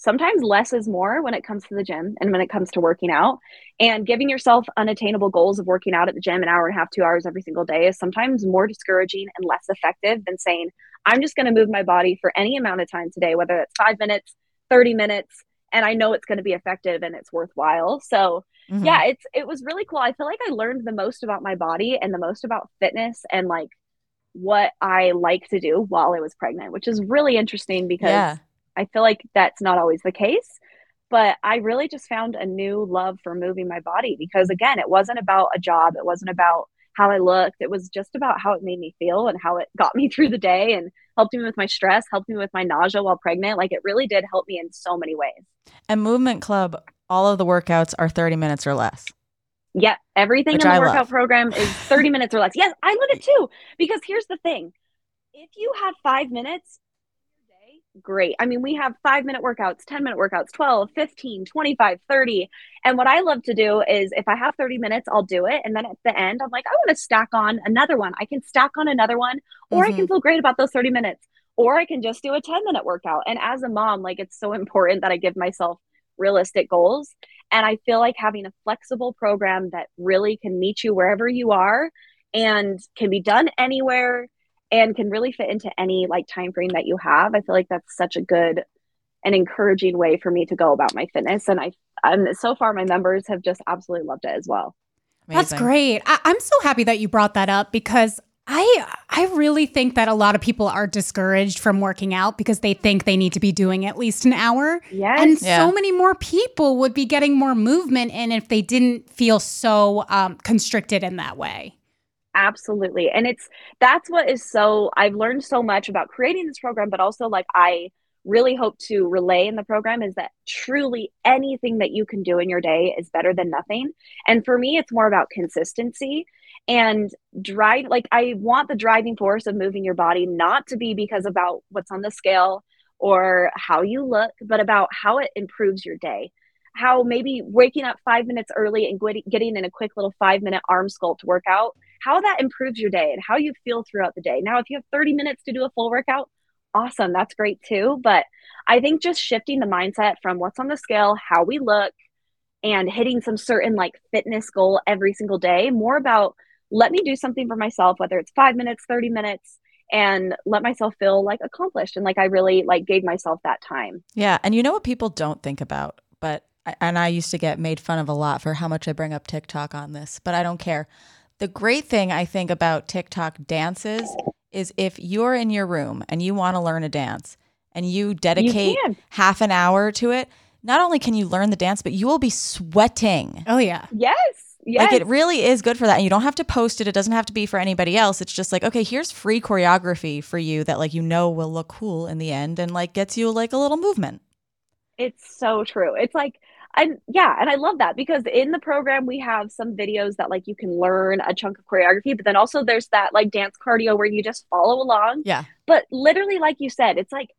sometimes less is more when it comes to the gym and when it comes to working out. And giving yourself unattainable goals of working out at the gym an hour and a half, two hours every single day is sometimes more discouraging and less effective than saying, I'm just going to move my body for any amount of time today, whether it's five minutes, 30 minutes, and I know it's going to be effective and it's worthwhile. So, mm-hmm. yeah, it's it was really cool. I feel like I learned the most about my body and the most about fitness and like what I like to do while I was pregnant, which is really interesting because yeah I feel like that's not always the case. But I really just found a new love for moving my body because, again, it wasn't about a job. It wasn't about how I looked. It was just about how it made me feel and how it got me [laughs] through the day and helped me with my stress, helped me with my nausea while pregnant. Like it really did help me in so many ways. And Movement Club, all of the workouts are 30 minutes or less. Yeah, everything Which in the I workout love. program is 30 [laughs] minutes or less. Yes, I love it too. Because here's the thing if you have five minutes, great. I mean, we have five minute workouts, 10 minute workouts, 12, 15, 25, 30. And what I love to do is if I have 30 minutes, I'll do it. And then at the end, I'm like, I want to stack on another one. I can stack on another one, or mm-hmm. I can mm-hmm. feel great about those 30 minutes, or I can just do a 10 minute workout. And as a mom, like it's so important that I give myself realistic goals. And I feel like having a flexible program that really can meet you wherever you are and can be done anywhere and can really fit into any like time frame that you have i feel like that's such a good and encouraging way for me to go about my fitness and i and so far my members have just absolutely loved it as well Amazing. that's great I- i'm so happy that you brought that up because I I really think that a lot of people are discouraged from working out because they think they need to be doing at least an hour. Yes. And yeah. so many more people would be getting more movement in if they didn't feel so um, constricted in that way. Absolutely. And it's that's what is so I've learned so much about creating this program, but also like I really hope to relay in the program is that truly anything that you can do in your day is better than nothing. And for me, it's more about consistency and drive like I want the driving force of moving your body not to be because about what's on the scale or how you look, but about how it improves your day how maybe waking up five minutes early and getting in a quick little five minute arm sculpt workout, how that improves your day and how you feel throughout the day. Now, if you have 30 minutes to do a full workout, awesome. That's great too. But I think just shifting the mindset from what's on the scale, how we look, and hitting some certain like fitness goal every single day, more about let me do something for myself, whether it's five minutes, 30 minutes, and let myself feel like accomplished and like I really like gave myself that time. Yeah. And you know what people don't think about, but and I used to get made fun of a lot for how much I bring up TikTok on this, but I don't care. The great thing I think about TikTok dances is if you're in your room and you want to learn a dance and you dedicate you half an hour to it, not only can you learn the dance, but you will be sweating. Oh, yeah. Yes. Yes. Like it really is good for that. And you don't have to post it. It doesn't have to be for anybody else. It's just like, okay, here's free choreography for you that like you know will look cool in the end and like gets you like a little movement. It's so true. It's like and yeah and i love that because in the program we have some videos that like you can learn a chunk of choreography but then also there's that like dance cardio where you just follow along. Yeah. But literally like you said it's like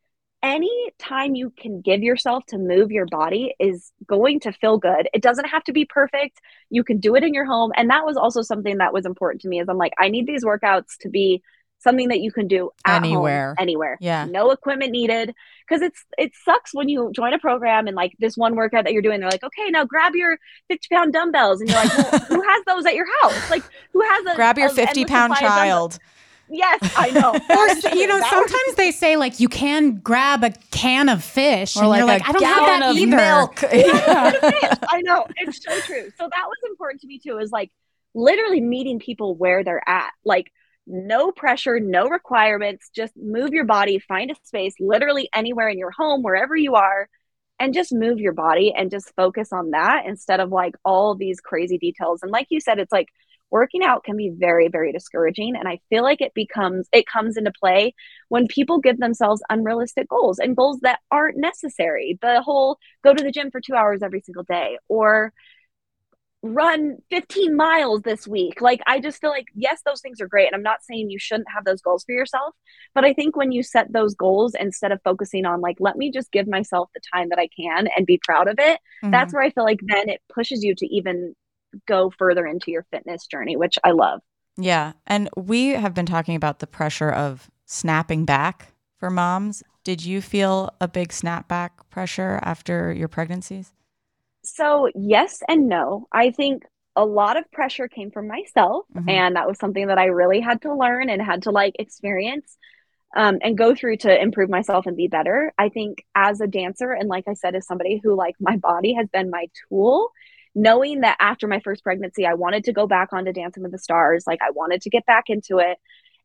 any time you can give yourself to move your body is going to feel good. It doesn't have to be perfect. You can do it in your home. And that was also something that was important to me is i'm like i need these workouts to be something that you can do anywhere home, anywhere yeah no equipment needed because it's it sucks when you join a program and like this one workout that you're doing they're like okay now grab your 50 pound dumbbells and you're like well, [laughs] who has those at your house like who has a grab your 50 pound child Yes, I know. [laughs] or you know, sometimes they say like you can grab a can of fish, or and like you're like, I don't have that either. Milk. [laughs] Yeah. I know it's so true. So that was important to me too. Is like literally meeting people where they're at. Like no pressure, no requirements, just move your body, find a space literally anywhere in your home, wherever you are, and just move your body and just focus on that instead of like all these crazy details. And like you said, it's like working out can be very very discouraging. And i feel like it becomes it comes into play when people give themselves unrealistic goals and goals that aren't necessary. The whole go to the gym for 2 hours every single day or run 15 miles this week. Like, I just feel like, yes, those things are great. And I'm not saying you shouldn't have those goals for yourself. But I think when you set those goals instead of focusing on, like, let me just give myself the time that I can and be proud of it, mm-hmm. that's where I feel like then it pushes you to even go further into your fitness journey, which I love. Yeah. And we have been talking about the pressure of snapping back for moms. Did you feel a big snapback pressure after your pregnancies? So, yes and no. I think a lot of pressure came from myself, mm-hmm. and that was something that I really had to learn and had to like experience um, and go through to improve myself and be better. I think as a dancer, and like I said, as somebody who like my body has been my tool, knowing that after my first pregnancy, I wanted to go back onto Dancing with the Stars, like I wanted to get back into it.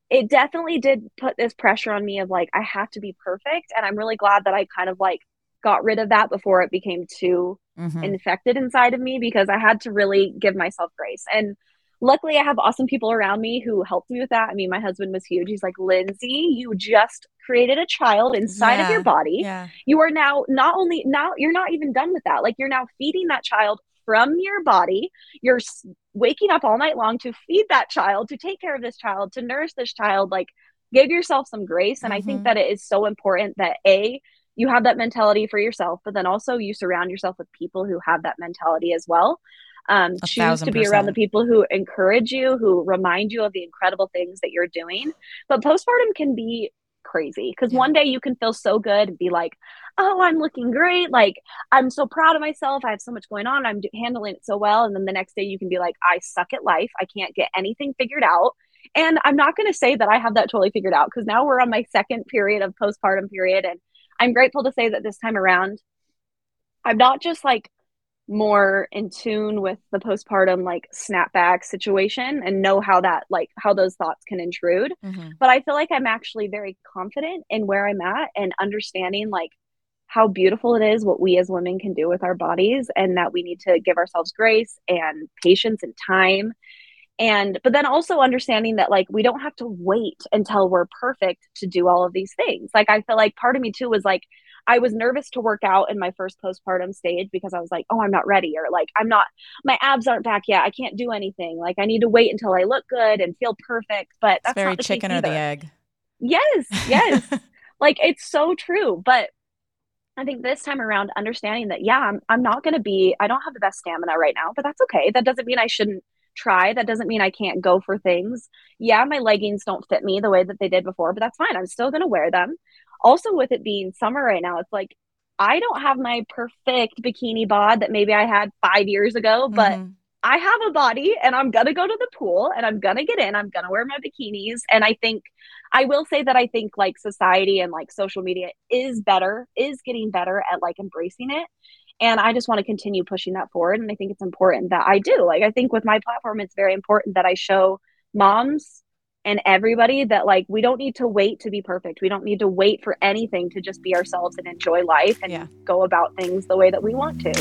It definitely did put this pressure on me of like, I have to be perfect. And I'm really glad that I kind of like got rid of that before it became too mm-hmm. infected inside of me because I had to really give myself grace. And luckily, I have awesome people around me who helped me with that. I mean, my husband was huge. He's like, Lindsay, you just created a child inside yeah. of your body. Yeah. You are now not only now, you're not even done with that. Like, you're now feeding that child from your body. You're waking up all night long to feed that child, to take care of this child, to nurse this child. Like, give yourself some grace. And mm-hmm. I think mm-hmm. that it is so important that A, you have that mentality for yourself, but then also you surround yourself with people who have that mentality as well. Um, choose to be around the people who encourage you, who remind you of the incredible things that you're doing. But postpartum can be crazy because yeah. one day you can feel so good and be like, oh, I'm looking great. Like, I'm so proud of myself. I have so much going on. I'm handling it so well. And then the next day you can be like, I suck at life. I can't get anything figured out. And I'm not going to say that I have that totally figured out because now we're on my second period of postpartum period. And I'm grateful to say that this time around, I'm not just like more in tune with the postpartum like snapback situation and know how that like how those thoughts can intrude mm-hmm. but i feel like i'm actually very confident in where i'm at and understanding like how beautiful it is what we as women can do with our bodies and that we need to give ourselves grace and patience and time and but then also understanding that like we don't have to wait until we're perfect to do all of these things. Like i feel like part of me too was like i was nervous to work out in my first postpartum stage because i was like oh i'm not ready or like i'm not my abs aren't back yet. I can't do anything. Like i need to wait until i look good and feel perfect. But that's it's very chicken or the egg. Yes [laughs] yes. Like it's so true. But I think this time around, understanding that, yeah, I'm, I'm not going to be, I don't have the best stamina right now, but that's okay. That doesn't mean I shouldn't try. That doesn't mean I can't go for things. Yeah, my leggings don't fit me the way that they did before, but that's fine. I'm still going to wear them. Also, with it being summer right now, it's like I don't have my perfect bikini bod that maybe I had five years ago, but mm-hmm. I have a body and I'm going to go to the pool and I'm going to get in. I'm going to wear my bikinis. And I think I will say that I think like society and like social media is better, is getting better at like embracing it and i just want to continue pushing that forward and i think it's important that i do like i think with my platform it's very important that i show moms and everybody that like we don't need to wait to be perfect we don't need to wait for anything to just be ourselves and enjoy life and yeah. go about things the way that we want to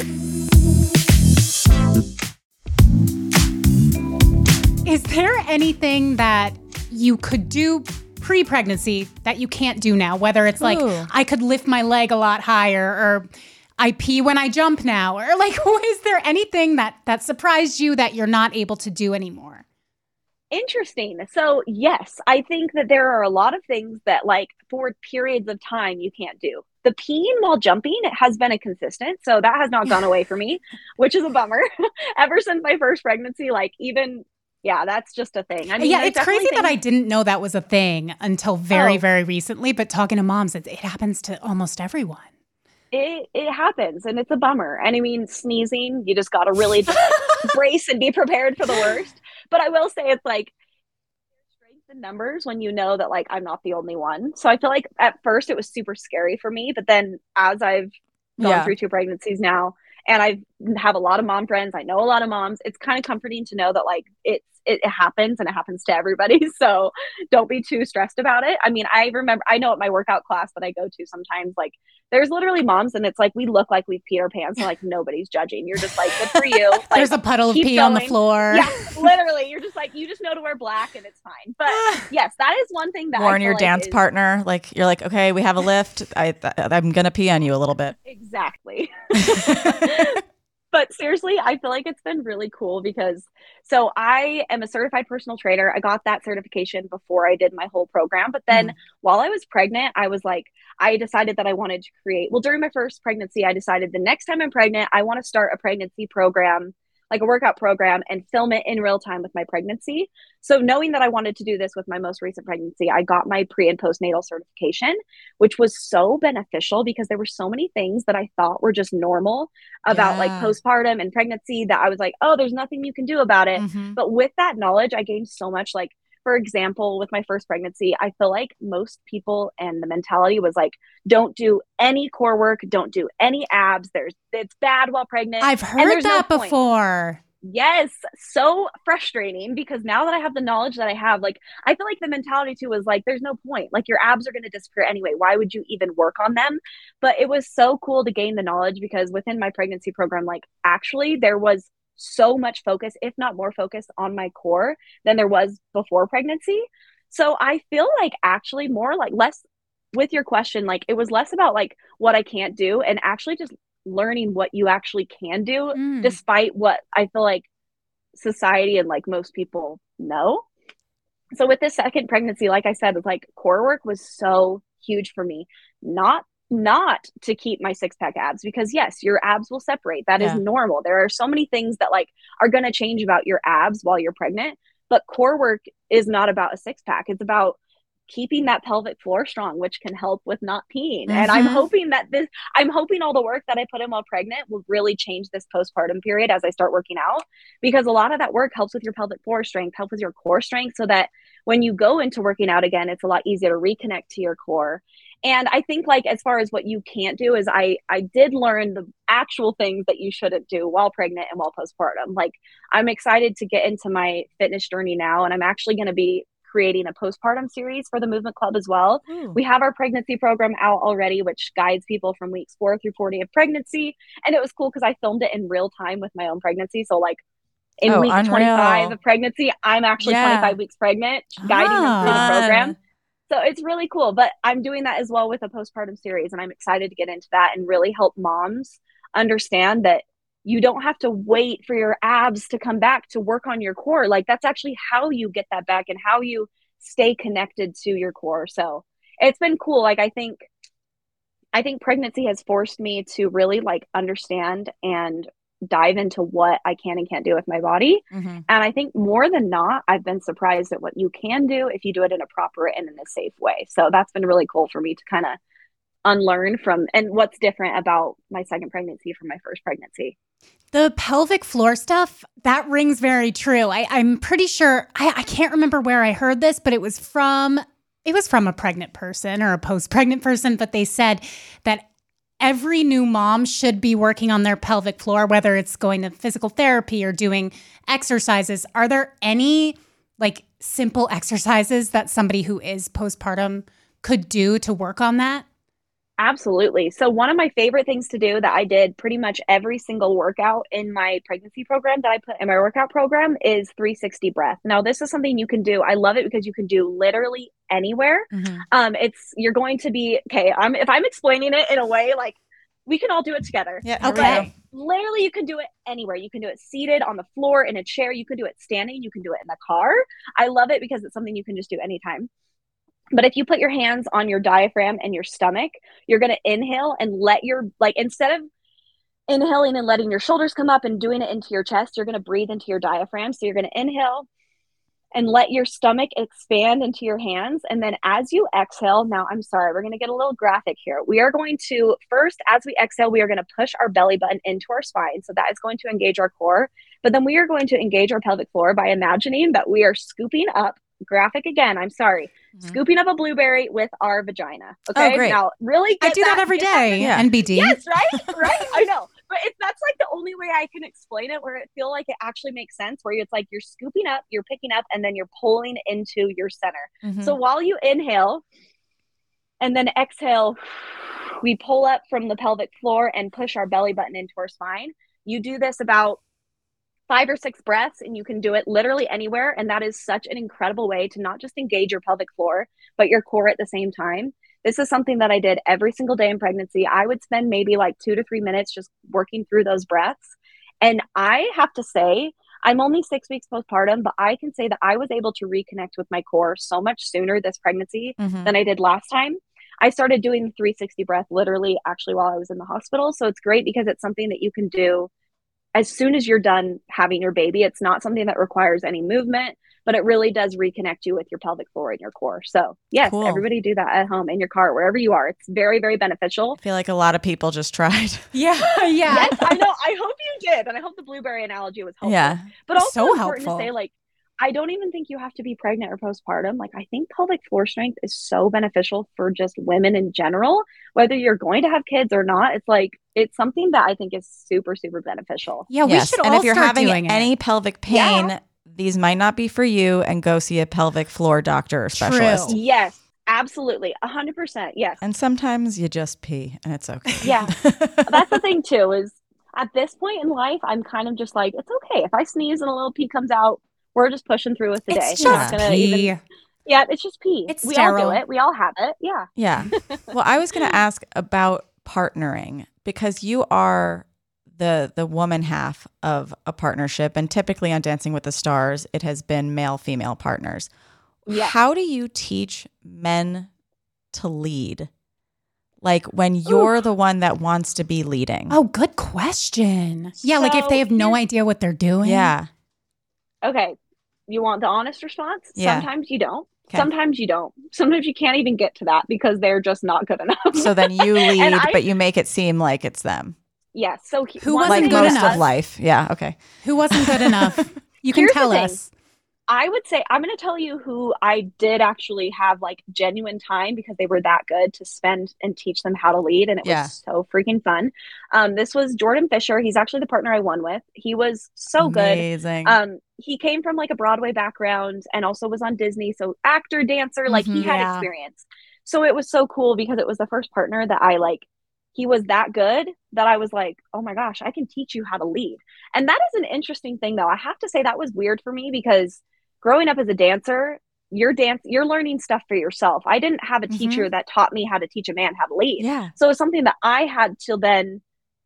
is there anything that you could do pre-pregnancy that you can't do now whether it's like Ooh. i could lift my leg a lot higher or I pee when I jump now? Or [laughs] like, is there anything that that surprised you that you're not able to do anymore? Interesting. So, yes, I think that there are a lot of things that, like, for periods of time, you can't do. The peeing while jumping it has been a consistent. So, that has not gone away for me, [laughs] which is a bummer. [laughs] Ever since my first pregnancy, like, even yeah, that's just a thing. I mean, yeah, it's crazy that I didn't know that was a thing until very, oh. very recently. But talking to moms, it, it happens to almost everyone it it happens and it's a bummer. And I mean, sneezing, you just got to really just [laughs] brace and be prepared for the worst. But I will say it's like strength in numbers when you know that like I'm not the only one. So I feel like at first it was super scary for me, but then as I've gone yeah. through two pregnancies now and I've have a lot of mom friends. I know a lot of moms. It's kind of comforting to know that like it's it, it, happens and it happens to everybody. [laughs] So don't be too stressed about it. I mean, I remember I know at my workout class that I go to sometimes like there's literally moms and it's like we look like we've peed our pants and like nobody's judging. You're just like good for you. Like, [laughs] there's a puddle of pee going. on the floor. [laughs] Yeah, literally. You're just like you just know to wear black and it's fine. But [sighs] yes, that is one thing that warn your like dance is, partner. Like you're like okay, we have a lift. I I'm gonna pee on you a little bit. Exactly. But seriously, I feel like it's been really cool because so I am a certified personal trainer. I got that certification before I did my whole program. But then mm-hmm. while I was pregnant, I was like, I decided that I wanted to create. Well, during my first pregnancy, I decided the next time I'm pregnant, I want to start a pregnancy program like a workout program and film it in real time with my pregnancy. So, knowing that I wanted to do this with my most recent pregnancy, I got my pre and postnatal certification, which was so beneficial because there were so many things that I thought were just normal about yeah. like postpartum and pregnancy that I was like, oh, there's nothing you can do about it. Mm-hmm. But with that knowledge, I gained so much like for example, with my first pregnancy, I feel like most people and the mentality was like, don't do any core work, don't do any abs. There's it's bad while pregnant. I've heard that no before. Yes, so frustrating because now that I have the knowledge that I have, like I feel like the mentality too was like, there's no point. Like your abs are going to disappear anyway. Why would you even work on them? But it was so cool to gain the knowledge because within my pregnancy program, like actually there was so much focus, if not more focus, on my core than there was before pregnancy. So I feel like actually more like less with your question, like it was less about like what I can't do and actually just learning what you actually can do, mm. despite what I feel like society and like most people know. So with this second pregnancy, like I said, like core work was so huge for me. Not not to keep my six pack abs because yes your abs will separate That yeah. is normal there are so many things that like are going to change about your abs while you're pregnant but core work is not about a six pack it's about keeping that pelvic floor strong which can help with not peeing mm-hmm. and i'm mm-hmm. hoping that this i'm hoping all the work that i put in while pregnant will really change this postpartum period as i start working out because a lot of that work helps with your pelvic floor strength helps with your core strength so that when you go into working out again it's a lot easier to reconnect to your core and i think like as far as what you can't do is i i did learn the actual things that you shouldn't do while pregnant and while postpartum like i'm excited to get into my fitness journey now and i'm actually going to be creating a postpartum series for the movement club as well Ooh. we have our pregnancy program out already which guides people from weeks 4 through 40 of pregnancy and it was cool because i filmed it in real time with my own pregnancy so like in oh, week unreal. 25 of pregnancy i'm actually yeah. 25 weeks pregnant guiding them through the program so it's really cool. But I'm doing that as well with a postpartum series, and I'm excited to get into that and really help moms understand that you don't have to wait for your abs to come back to work on your core. Like that's actually how you get that back and how you stay connected to your core. So it's been cool. Like I think I think pregnancy has forced me to really like understand and dive into what I can and can't do with my body. Mm-hmm. And I think more than not, I've been surprised at what you can do if you do it in a proper and in a safe way. So that's been really cool for me to kind of unlearn from and what's different about my second pregnancy from my first pregnancy. The pelvic floor stuff, that rings very true. I, am pretty sure I, I can't remember where I heard this, but it was from it was from a pregnant person or a post-pregnant person, but they said that every new mom should be working on their pelvic floor, whether it's going to physical therapy or doing exercises. Are there any like simple exercises that somebody who is postpartum could do to work on that? Absolutely. So, one of my favorite things to do that I did pretty much every single workout in my pregnancy program that I put in my workout program is 360 breath. Now, this is something you can do. I love it because you can do literally anywhere. Mm-hmm. Um, it's you're going to be okay. I'm if I'm explaining it in a way like we can all do it together. Yeah. Okay. literally, you can do it anywhere. You can do it seated on the floor in a chair. You can do it standing. You can do it in the car. I love it because it's something you can just do anytime. But if you put your hands on your diaphragm and your stomach, you're going to inhale and let your, like, instead of inhaling and letting your shoulders come up and doing it into your chest, you're going to breathe into your diaphragm. So you're going to inhale and let your stomach expand into your hands. And then as you exhale, now I'm sorry, we're going to get a little graphic here. We are going to first, as we exhale, we are going to push our belly button into our spine. So that is going to engage our core. But then we are going to engage our pelvic floor by imagining that we are scooping up graphic again. I'm sorry. Mm-hmm. Scooping up a blueberry with our vagina. Oh, okay. Oh, great. Now, really, I do that, that every day. yeah. NBD. Yes, right, [laughs] right. I know. but it's that's like the only way I can explain it where it feel like it actually makes sense where it's like you're scooping up, you're picking up, and then you're pulling into your center. Mm-hmm. So while you inhale and then exhale, we pull up from the pelvic floor and push our belly button into our spine. You do this about five or six breaths and you can do it literally anywhere. And that is such an incredible way to not just engage your pelvic floor, but your core at the same time. This is something that I did every single day in pregnancy. I would spend maybe like two to three minutes just working through those breaths. And I have to say, I'm only six weeks postpartum, but I can say that I was able to reconnect with my core so much sooner this pregnancy mm-hmm. than I did last time. I started doing the 360 breath literally actually while I was in the hospital. So it's great because it's something that you can do as soon as you're done having your baby. It's not something that requires any movement, but it really does reconnect you with your pelvic floor and your core. So, yes, cool. everybody do that at home, in your car, wherever you are. It's very, very beneficial. I feel like a lot of people just tried. [laughs] Yeah. Yeah. yes, I know. I hope you did. And I hope the blueberry analogy was helpful. Yeah. But also so important helpful. to say, like, I don't even think you have to be pregnant or postpartum. Like, I think pelvic floor strength is so beneficial for just women in general, whether you're going to have kids or not. It's like, it's something that I think is super, super beneficial. Yeah, we yes. should And if you're having any it. pelvic pain, yeah. these might not be for you, and go see a pelvic floor doctor or specialist. True. Yes. Absolutely. A hundred percent. Yes. And sometimes you just pee and it's okay. Yeah. [laughs] That's the thing too, is at this point in life, I'm kind of just like, it's okay. If I sneeze and a little pee comes out, we're just pushing through with the day. It's just pee. Even, yeah, it's just pee. It's we sterile. all do it. We all have it. Yeah. Yeah. [laughs] well, I was going to ask about partnering because you are the the woman half of a partnership and typically on Dancing with the Stars it has been male female partners. Yeah. How do you teach men to lead? Like when you're Ooh. the one that wants to be leading. Oh, good question. Yeah, so, like if they have no idea what they're doing. Yeah. Okay you want the honest response. Yeah. Sometimes you don't. Okay. Sometimes you don't. Sometimes you can't even get to that because they're just not good enough. so then [laughs] you lead, I, but you make it seem like it's them. Yeah. So who wasn't like good most enough? of life? Yeah. Okay. Who wasn't good [laughs] enough? You can tell us. I would say I'm going to tell you who I did actually have like genuine time because they were that good to spend and teach them how to lead, and it yeah. was so freaking fun. Um, this was Jordan Fisher. He's actually the partner I won with. He was so Amazing. good. Um, he came from like a Broadway background and also was on Disney, so actor, dancer, like mm-hmm, he had yeah. experience. So it was so cool because it was the first partner that I like. He was that good that I was like, oh my gosh, I can teach you how to lead. And that is an interesting thing, though. I have to say that was weird for me because growing up as a dancer, you're dance you're learning stuff for yourself. I didn't have a teacher mm-hmm. that taught me how to teach a man how to lead. Yeah. So it's something that I had to then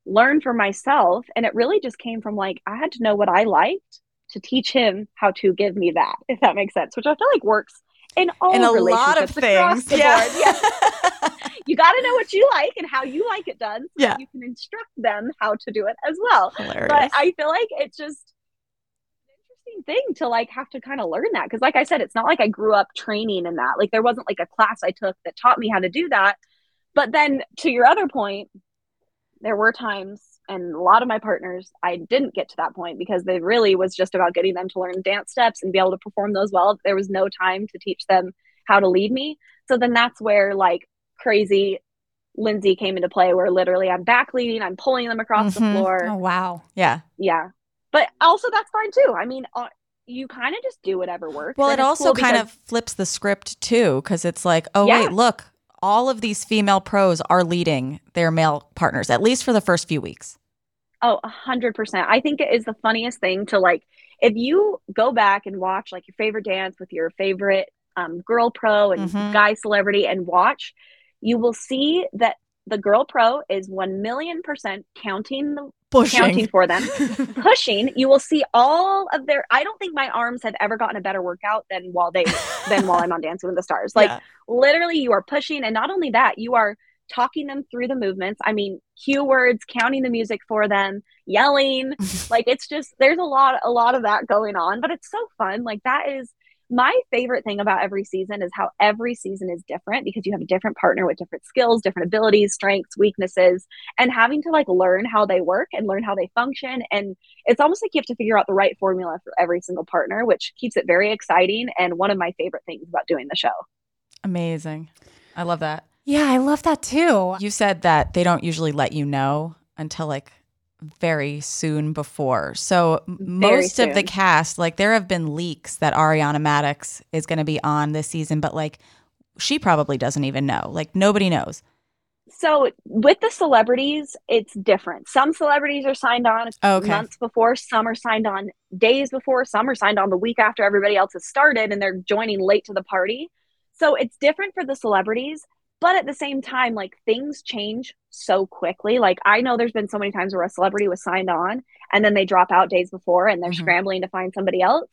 learn for myself. And it really just came from like I had to know what I liked to teach him how to give me that, if that makes sense, which I feel like works in all in a lot of things. Yeah. yeah. [laughs] you got to know what you like and how you like it done. So yeah. you can instruct them how to do it as well. Hilarious. But I feel like it just thing to like have to kind of learn that because like i said it's not like i grew up training in that. Like there wasn't like a class i took that taught me how to do that. But then to your other point there were times and a lot of my partners i didn't get to that point because they really was just about getting them to learn dance steps and be able to perform those well. There was no time to teach them how to lead me. So then that's where like crazy lindsay came into play where literally i'm back leading i'm pulling them across mm-hmm. the floor. Oh wow. Yeah. Yeah but also that's fine too. I mean, uh, you kind of just do whatever works. Well, it also cool kind of flips the script too, because it's like, oh yeah. wait, look, all of these female pros are leading their male partners, at least for the first few weeks. Oh, a hundred percent. I think it is the funniest thing to like if you go back and watch like your favorite dance with your favorite um, girl pro and mm-hmm. guy celebrity and watch, you will see that the girl pro is 1 million percent counting the pushing. counting for them. [laughs] Pushing you will see all of their i don't think my arms have ever gotten a better workout than while they than while i'm on dancing with the stars. Like yeah. literally you are pushing and not only that you are talking them through the movements. I mean cue words counting the music for them yelling. [laughs] Like it's just there's a lot a lot of that going on but it's so fun. Like that is my favorite thing about every season is how every season is different because you have a different partner with different skills, different abilities, strengths, weaknesses, and having to like learn how they work and learn how they function. And it's almost like you have to figure out the right formula for every single partner, which keeps it very exciting and one of my favorite things about doing the show. Amazing. I love that. Yeah, I love that too. You said that they don't usually let you know until like very soon before. So most of the cast, like there have been leaks that Ariana Madix is going to be on this season, but like she probably doesn't even know. Like nobody knows. So with the celebrities, it's different. Some celebrities are signed on oh, okay. months before, some are signed on days before, some are signed on the week after everybody else has started and they're joining late to the party. So it's different for the celebrities, but at the same time, like things change so quickly. Like I know there's been so many times where a celebrity was signed on and then they drop out days before and they're mm-hmm. scrambling to find somebody else.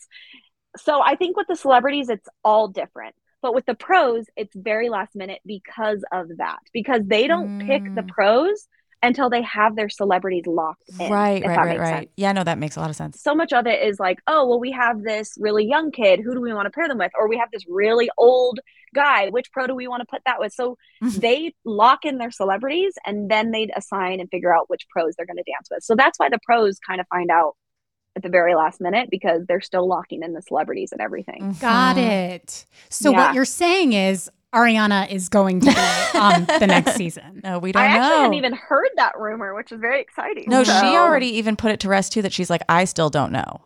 So I think with the celebrities, it's all different. But with the pros, it's very last minute because of that, because they don't mm. pick the mm. pros until they have their celebrities locked in. Right, right, right, right. Sense. Yeah, no, that makes a lot of sense. So much of it is like, oh, well, we have this really young kid. Who do we want to pair them with? Or we have this really old guy. Which pro do we want to put that with? So [laughs] they lock in their celebrities and then they assign and figure out which pros they're going to dance with. So that's why the pros kind of find out at the very last minute because they're still locking in the celebrities and everything. Mm-hmm. Got it. So yeah. what you're saying is Ariana is going to be on the next [laughs] season. No, we don't I know. actually hadn't even heard that rumor, which is very exciting. No, so. she already even put it to rest too that she's like, I still don't know.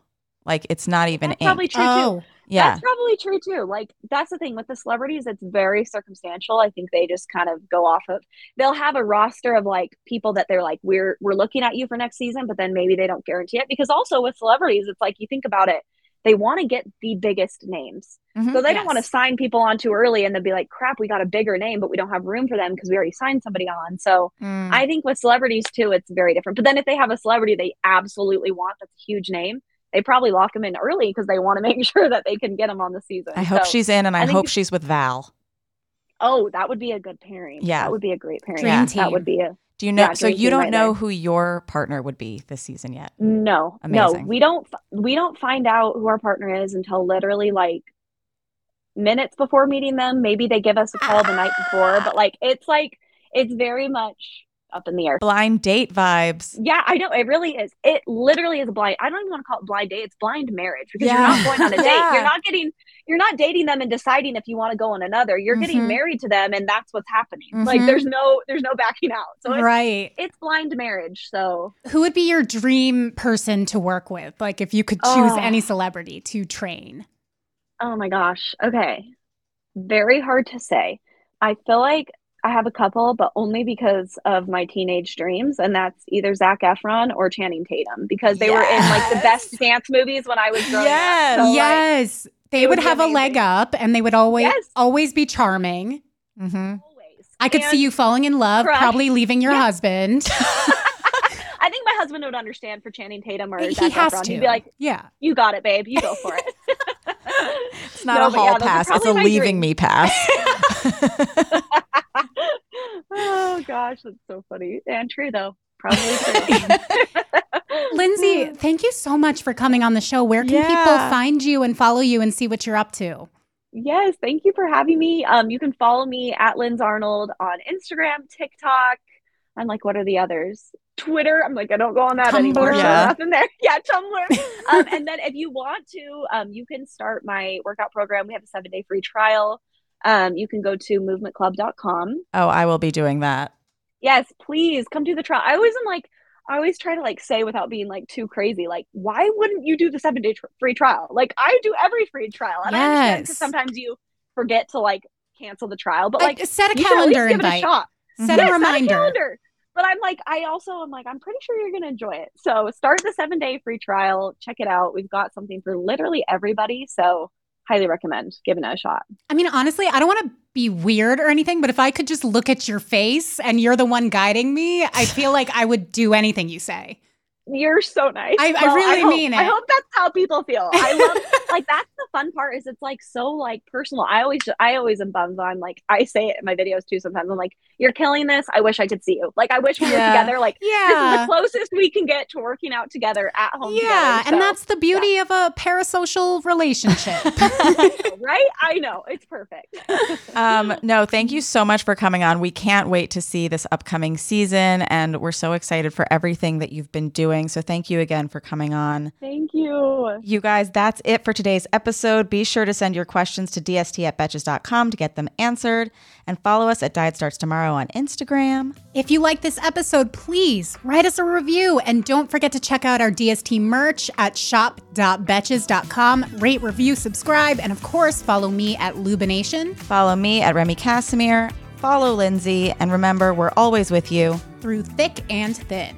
Like it's not even That's probably true oh. too. Yeah. That's probably true too. Like that's the thing with the celebrities, it's very circumstantial. I think they just kind of go off of they'll have a roster of like people that they're like, We're we're looking at you for next season, but then maybe they don't guarantee it. Because also with celebrities, it's like you think about it, they want to get the biggest names. Mm-hmm, so they yes. don't want to sign people on too early and they'll be like, crap, we got a bigger name, but we don't have room for them because we already signed somebody on. So mm. I think with celebrities too, it's very different. But then if they have a celebrity they absolutely want that's a huge name, they probably lock them in early because they want to make [laughs] sure that they can get them on the season. I hope so she's in, and I, I hope she's with Val. Oh, that would be a good pairing. Yeah, that would be a great pairing. Dream team. That would be a. Do you know? Yeah, so you don't right know there. who your partner would be this season yet? No, Amazing. no, we don't. We don't find out who our partner is until literally like minutes before meeting them. Maybe they give us a call the night before, but like it's like it's very much up in the air. Blind date vibes. Yeah, I know. It really is. It literally is a blind. I don't even want to call it blind date. It's blind marriage because yeah. you're not going on a date. [laughs] yeah. You're not getting. You're not dating them and deciding if you want to go on another. You're mm-hmm. getting married to them, and that's what's happening. Mm-hmm. Like there's no there's no backing out. So it's, right, it's blind marriage. So who would be your dream person to work with? Like if you could choose oh. any celebrity to train. Oh my gosh. Okay. Very hard to say. I feel like I have a couple, but only because of my teenage dreams, and that's either Zac Efron or Channing Tatum because they yes. were in like the best dance movies when I was growing yes. up. So, yes, like, they would, would have a leg up, and they would always yes. always be charming. Mm-hmm. Always. I could and see you falling in love, crush. probably leaving your husband. [laughs] [laughs] I think my husband would understand for Channing Tatum or he Zac has Efron. To. He'd be like, "Yeah, you got it, babe. You go for it." [laughs] it's not no, a hall yeah, pass; it's a leaving dream. me pass oh gosh, that's so funny and true though. Probably true. Lindsay, thank you so much for coming on the show. Where can yeah. people find you and follow you and see what you're up to? Yes, thank you for having me. Um, you can follow me at Linz Arnold on Instagram, TikTok. I'm like, what are the others? Twitter. I'm like, I don't go on that Tumblr. anymore. Yeah. So nothing there. [laughs] Yeah, Tumblr. [laughs] um, and then if you want to, um, you can start my workout program. We have a seven day free trial um, you can go to movementclub.com. Oh, I will be doing that. Yes, please come do the trial. I always am like, I always try to like say without being like too crazy, like, why wouldn't you do the seven day tr- free trial? Like, I do every free trial. And yes. I understand because sometimes you forget to like cancel the trial, but like, set a calendar invite. A set a reminder. Set a calendar. But I'm like, I also am like, I'm pretty sure you're going to enjoy it. So start the seven day free trial. Check it out. We've got something for literally everybody. So highly recommend giving it a shot. I mean, honestly, I don't want to be weird or anything, but if I could just look at your face and you're the one guiding me, I feel like I would do anything you say. You're so nice. I, well, I really I hope, mean it. I hope that's how people feel. I [laughs] love like that's the fun part is it's like so like personal. I always I always am bummed. I'm like I say it in my videos too. Sometimes I'm like, "You're killing this. I wish I could see you. Like I wish we yeah. were together. Like yeah. this is the closest we can get to working out together at home. Yeah, together, so, and that's the beauty yeah. of a parasocial relationship, [laughs] right? I know it's perfect. [laughs] um, no, thank you so much for coming on. We can't wait to see this upcoming season, and we're so excited for everything that you've been doing. So thank you again for coming on. Thank you. You guys, that's it for today's episode. Be sure to send your questions to dst at betches.com to get them answered and follow us at Diet Starts Tomorrow on Instagram. If you like this episode, please write us a review and don't forget to check out our DST merch at shop.betches.com. Rate, review, subscribe, and of course, follow me at Lubination. Follow me at Remy Kassimir. Follow Lindsay. And remember, we're always with you through thick and thin.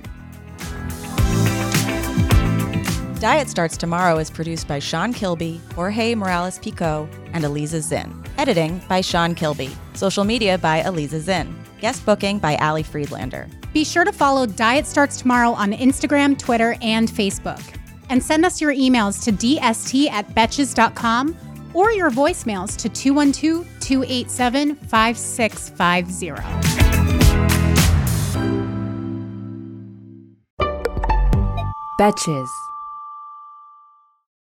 Diet Starts Tomorrow is produced by Sean Kilby, Jorge Morales Pico, and Eliza Zinn. Editing by Sean Kilby. Social media by Eliza Zinn. Guest booking by Ali Friedlander. Be sure to follow Diet Starts Tomorrow on Instagram, Twitter, and Facebook. And send us your emails to dst at betches.com or your voicemails to 212 287 5650. Betches.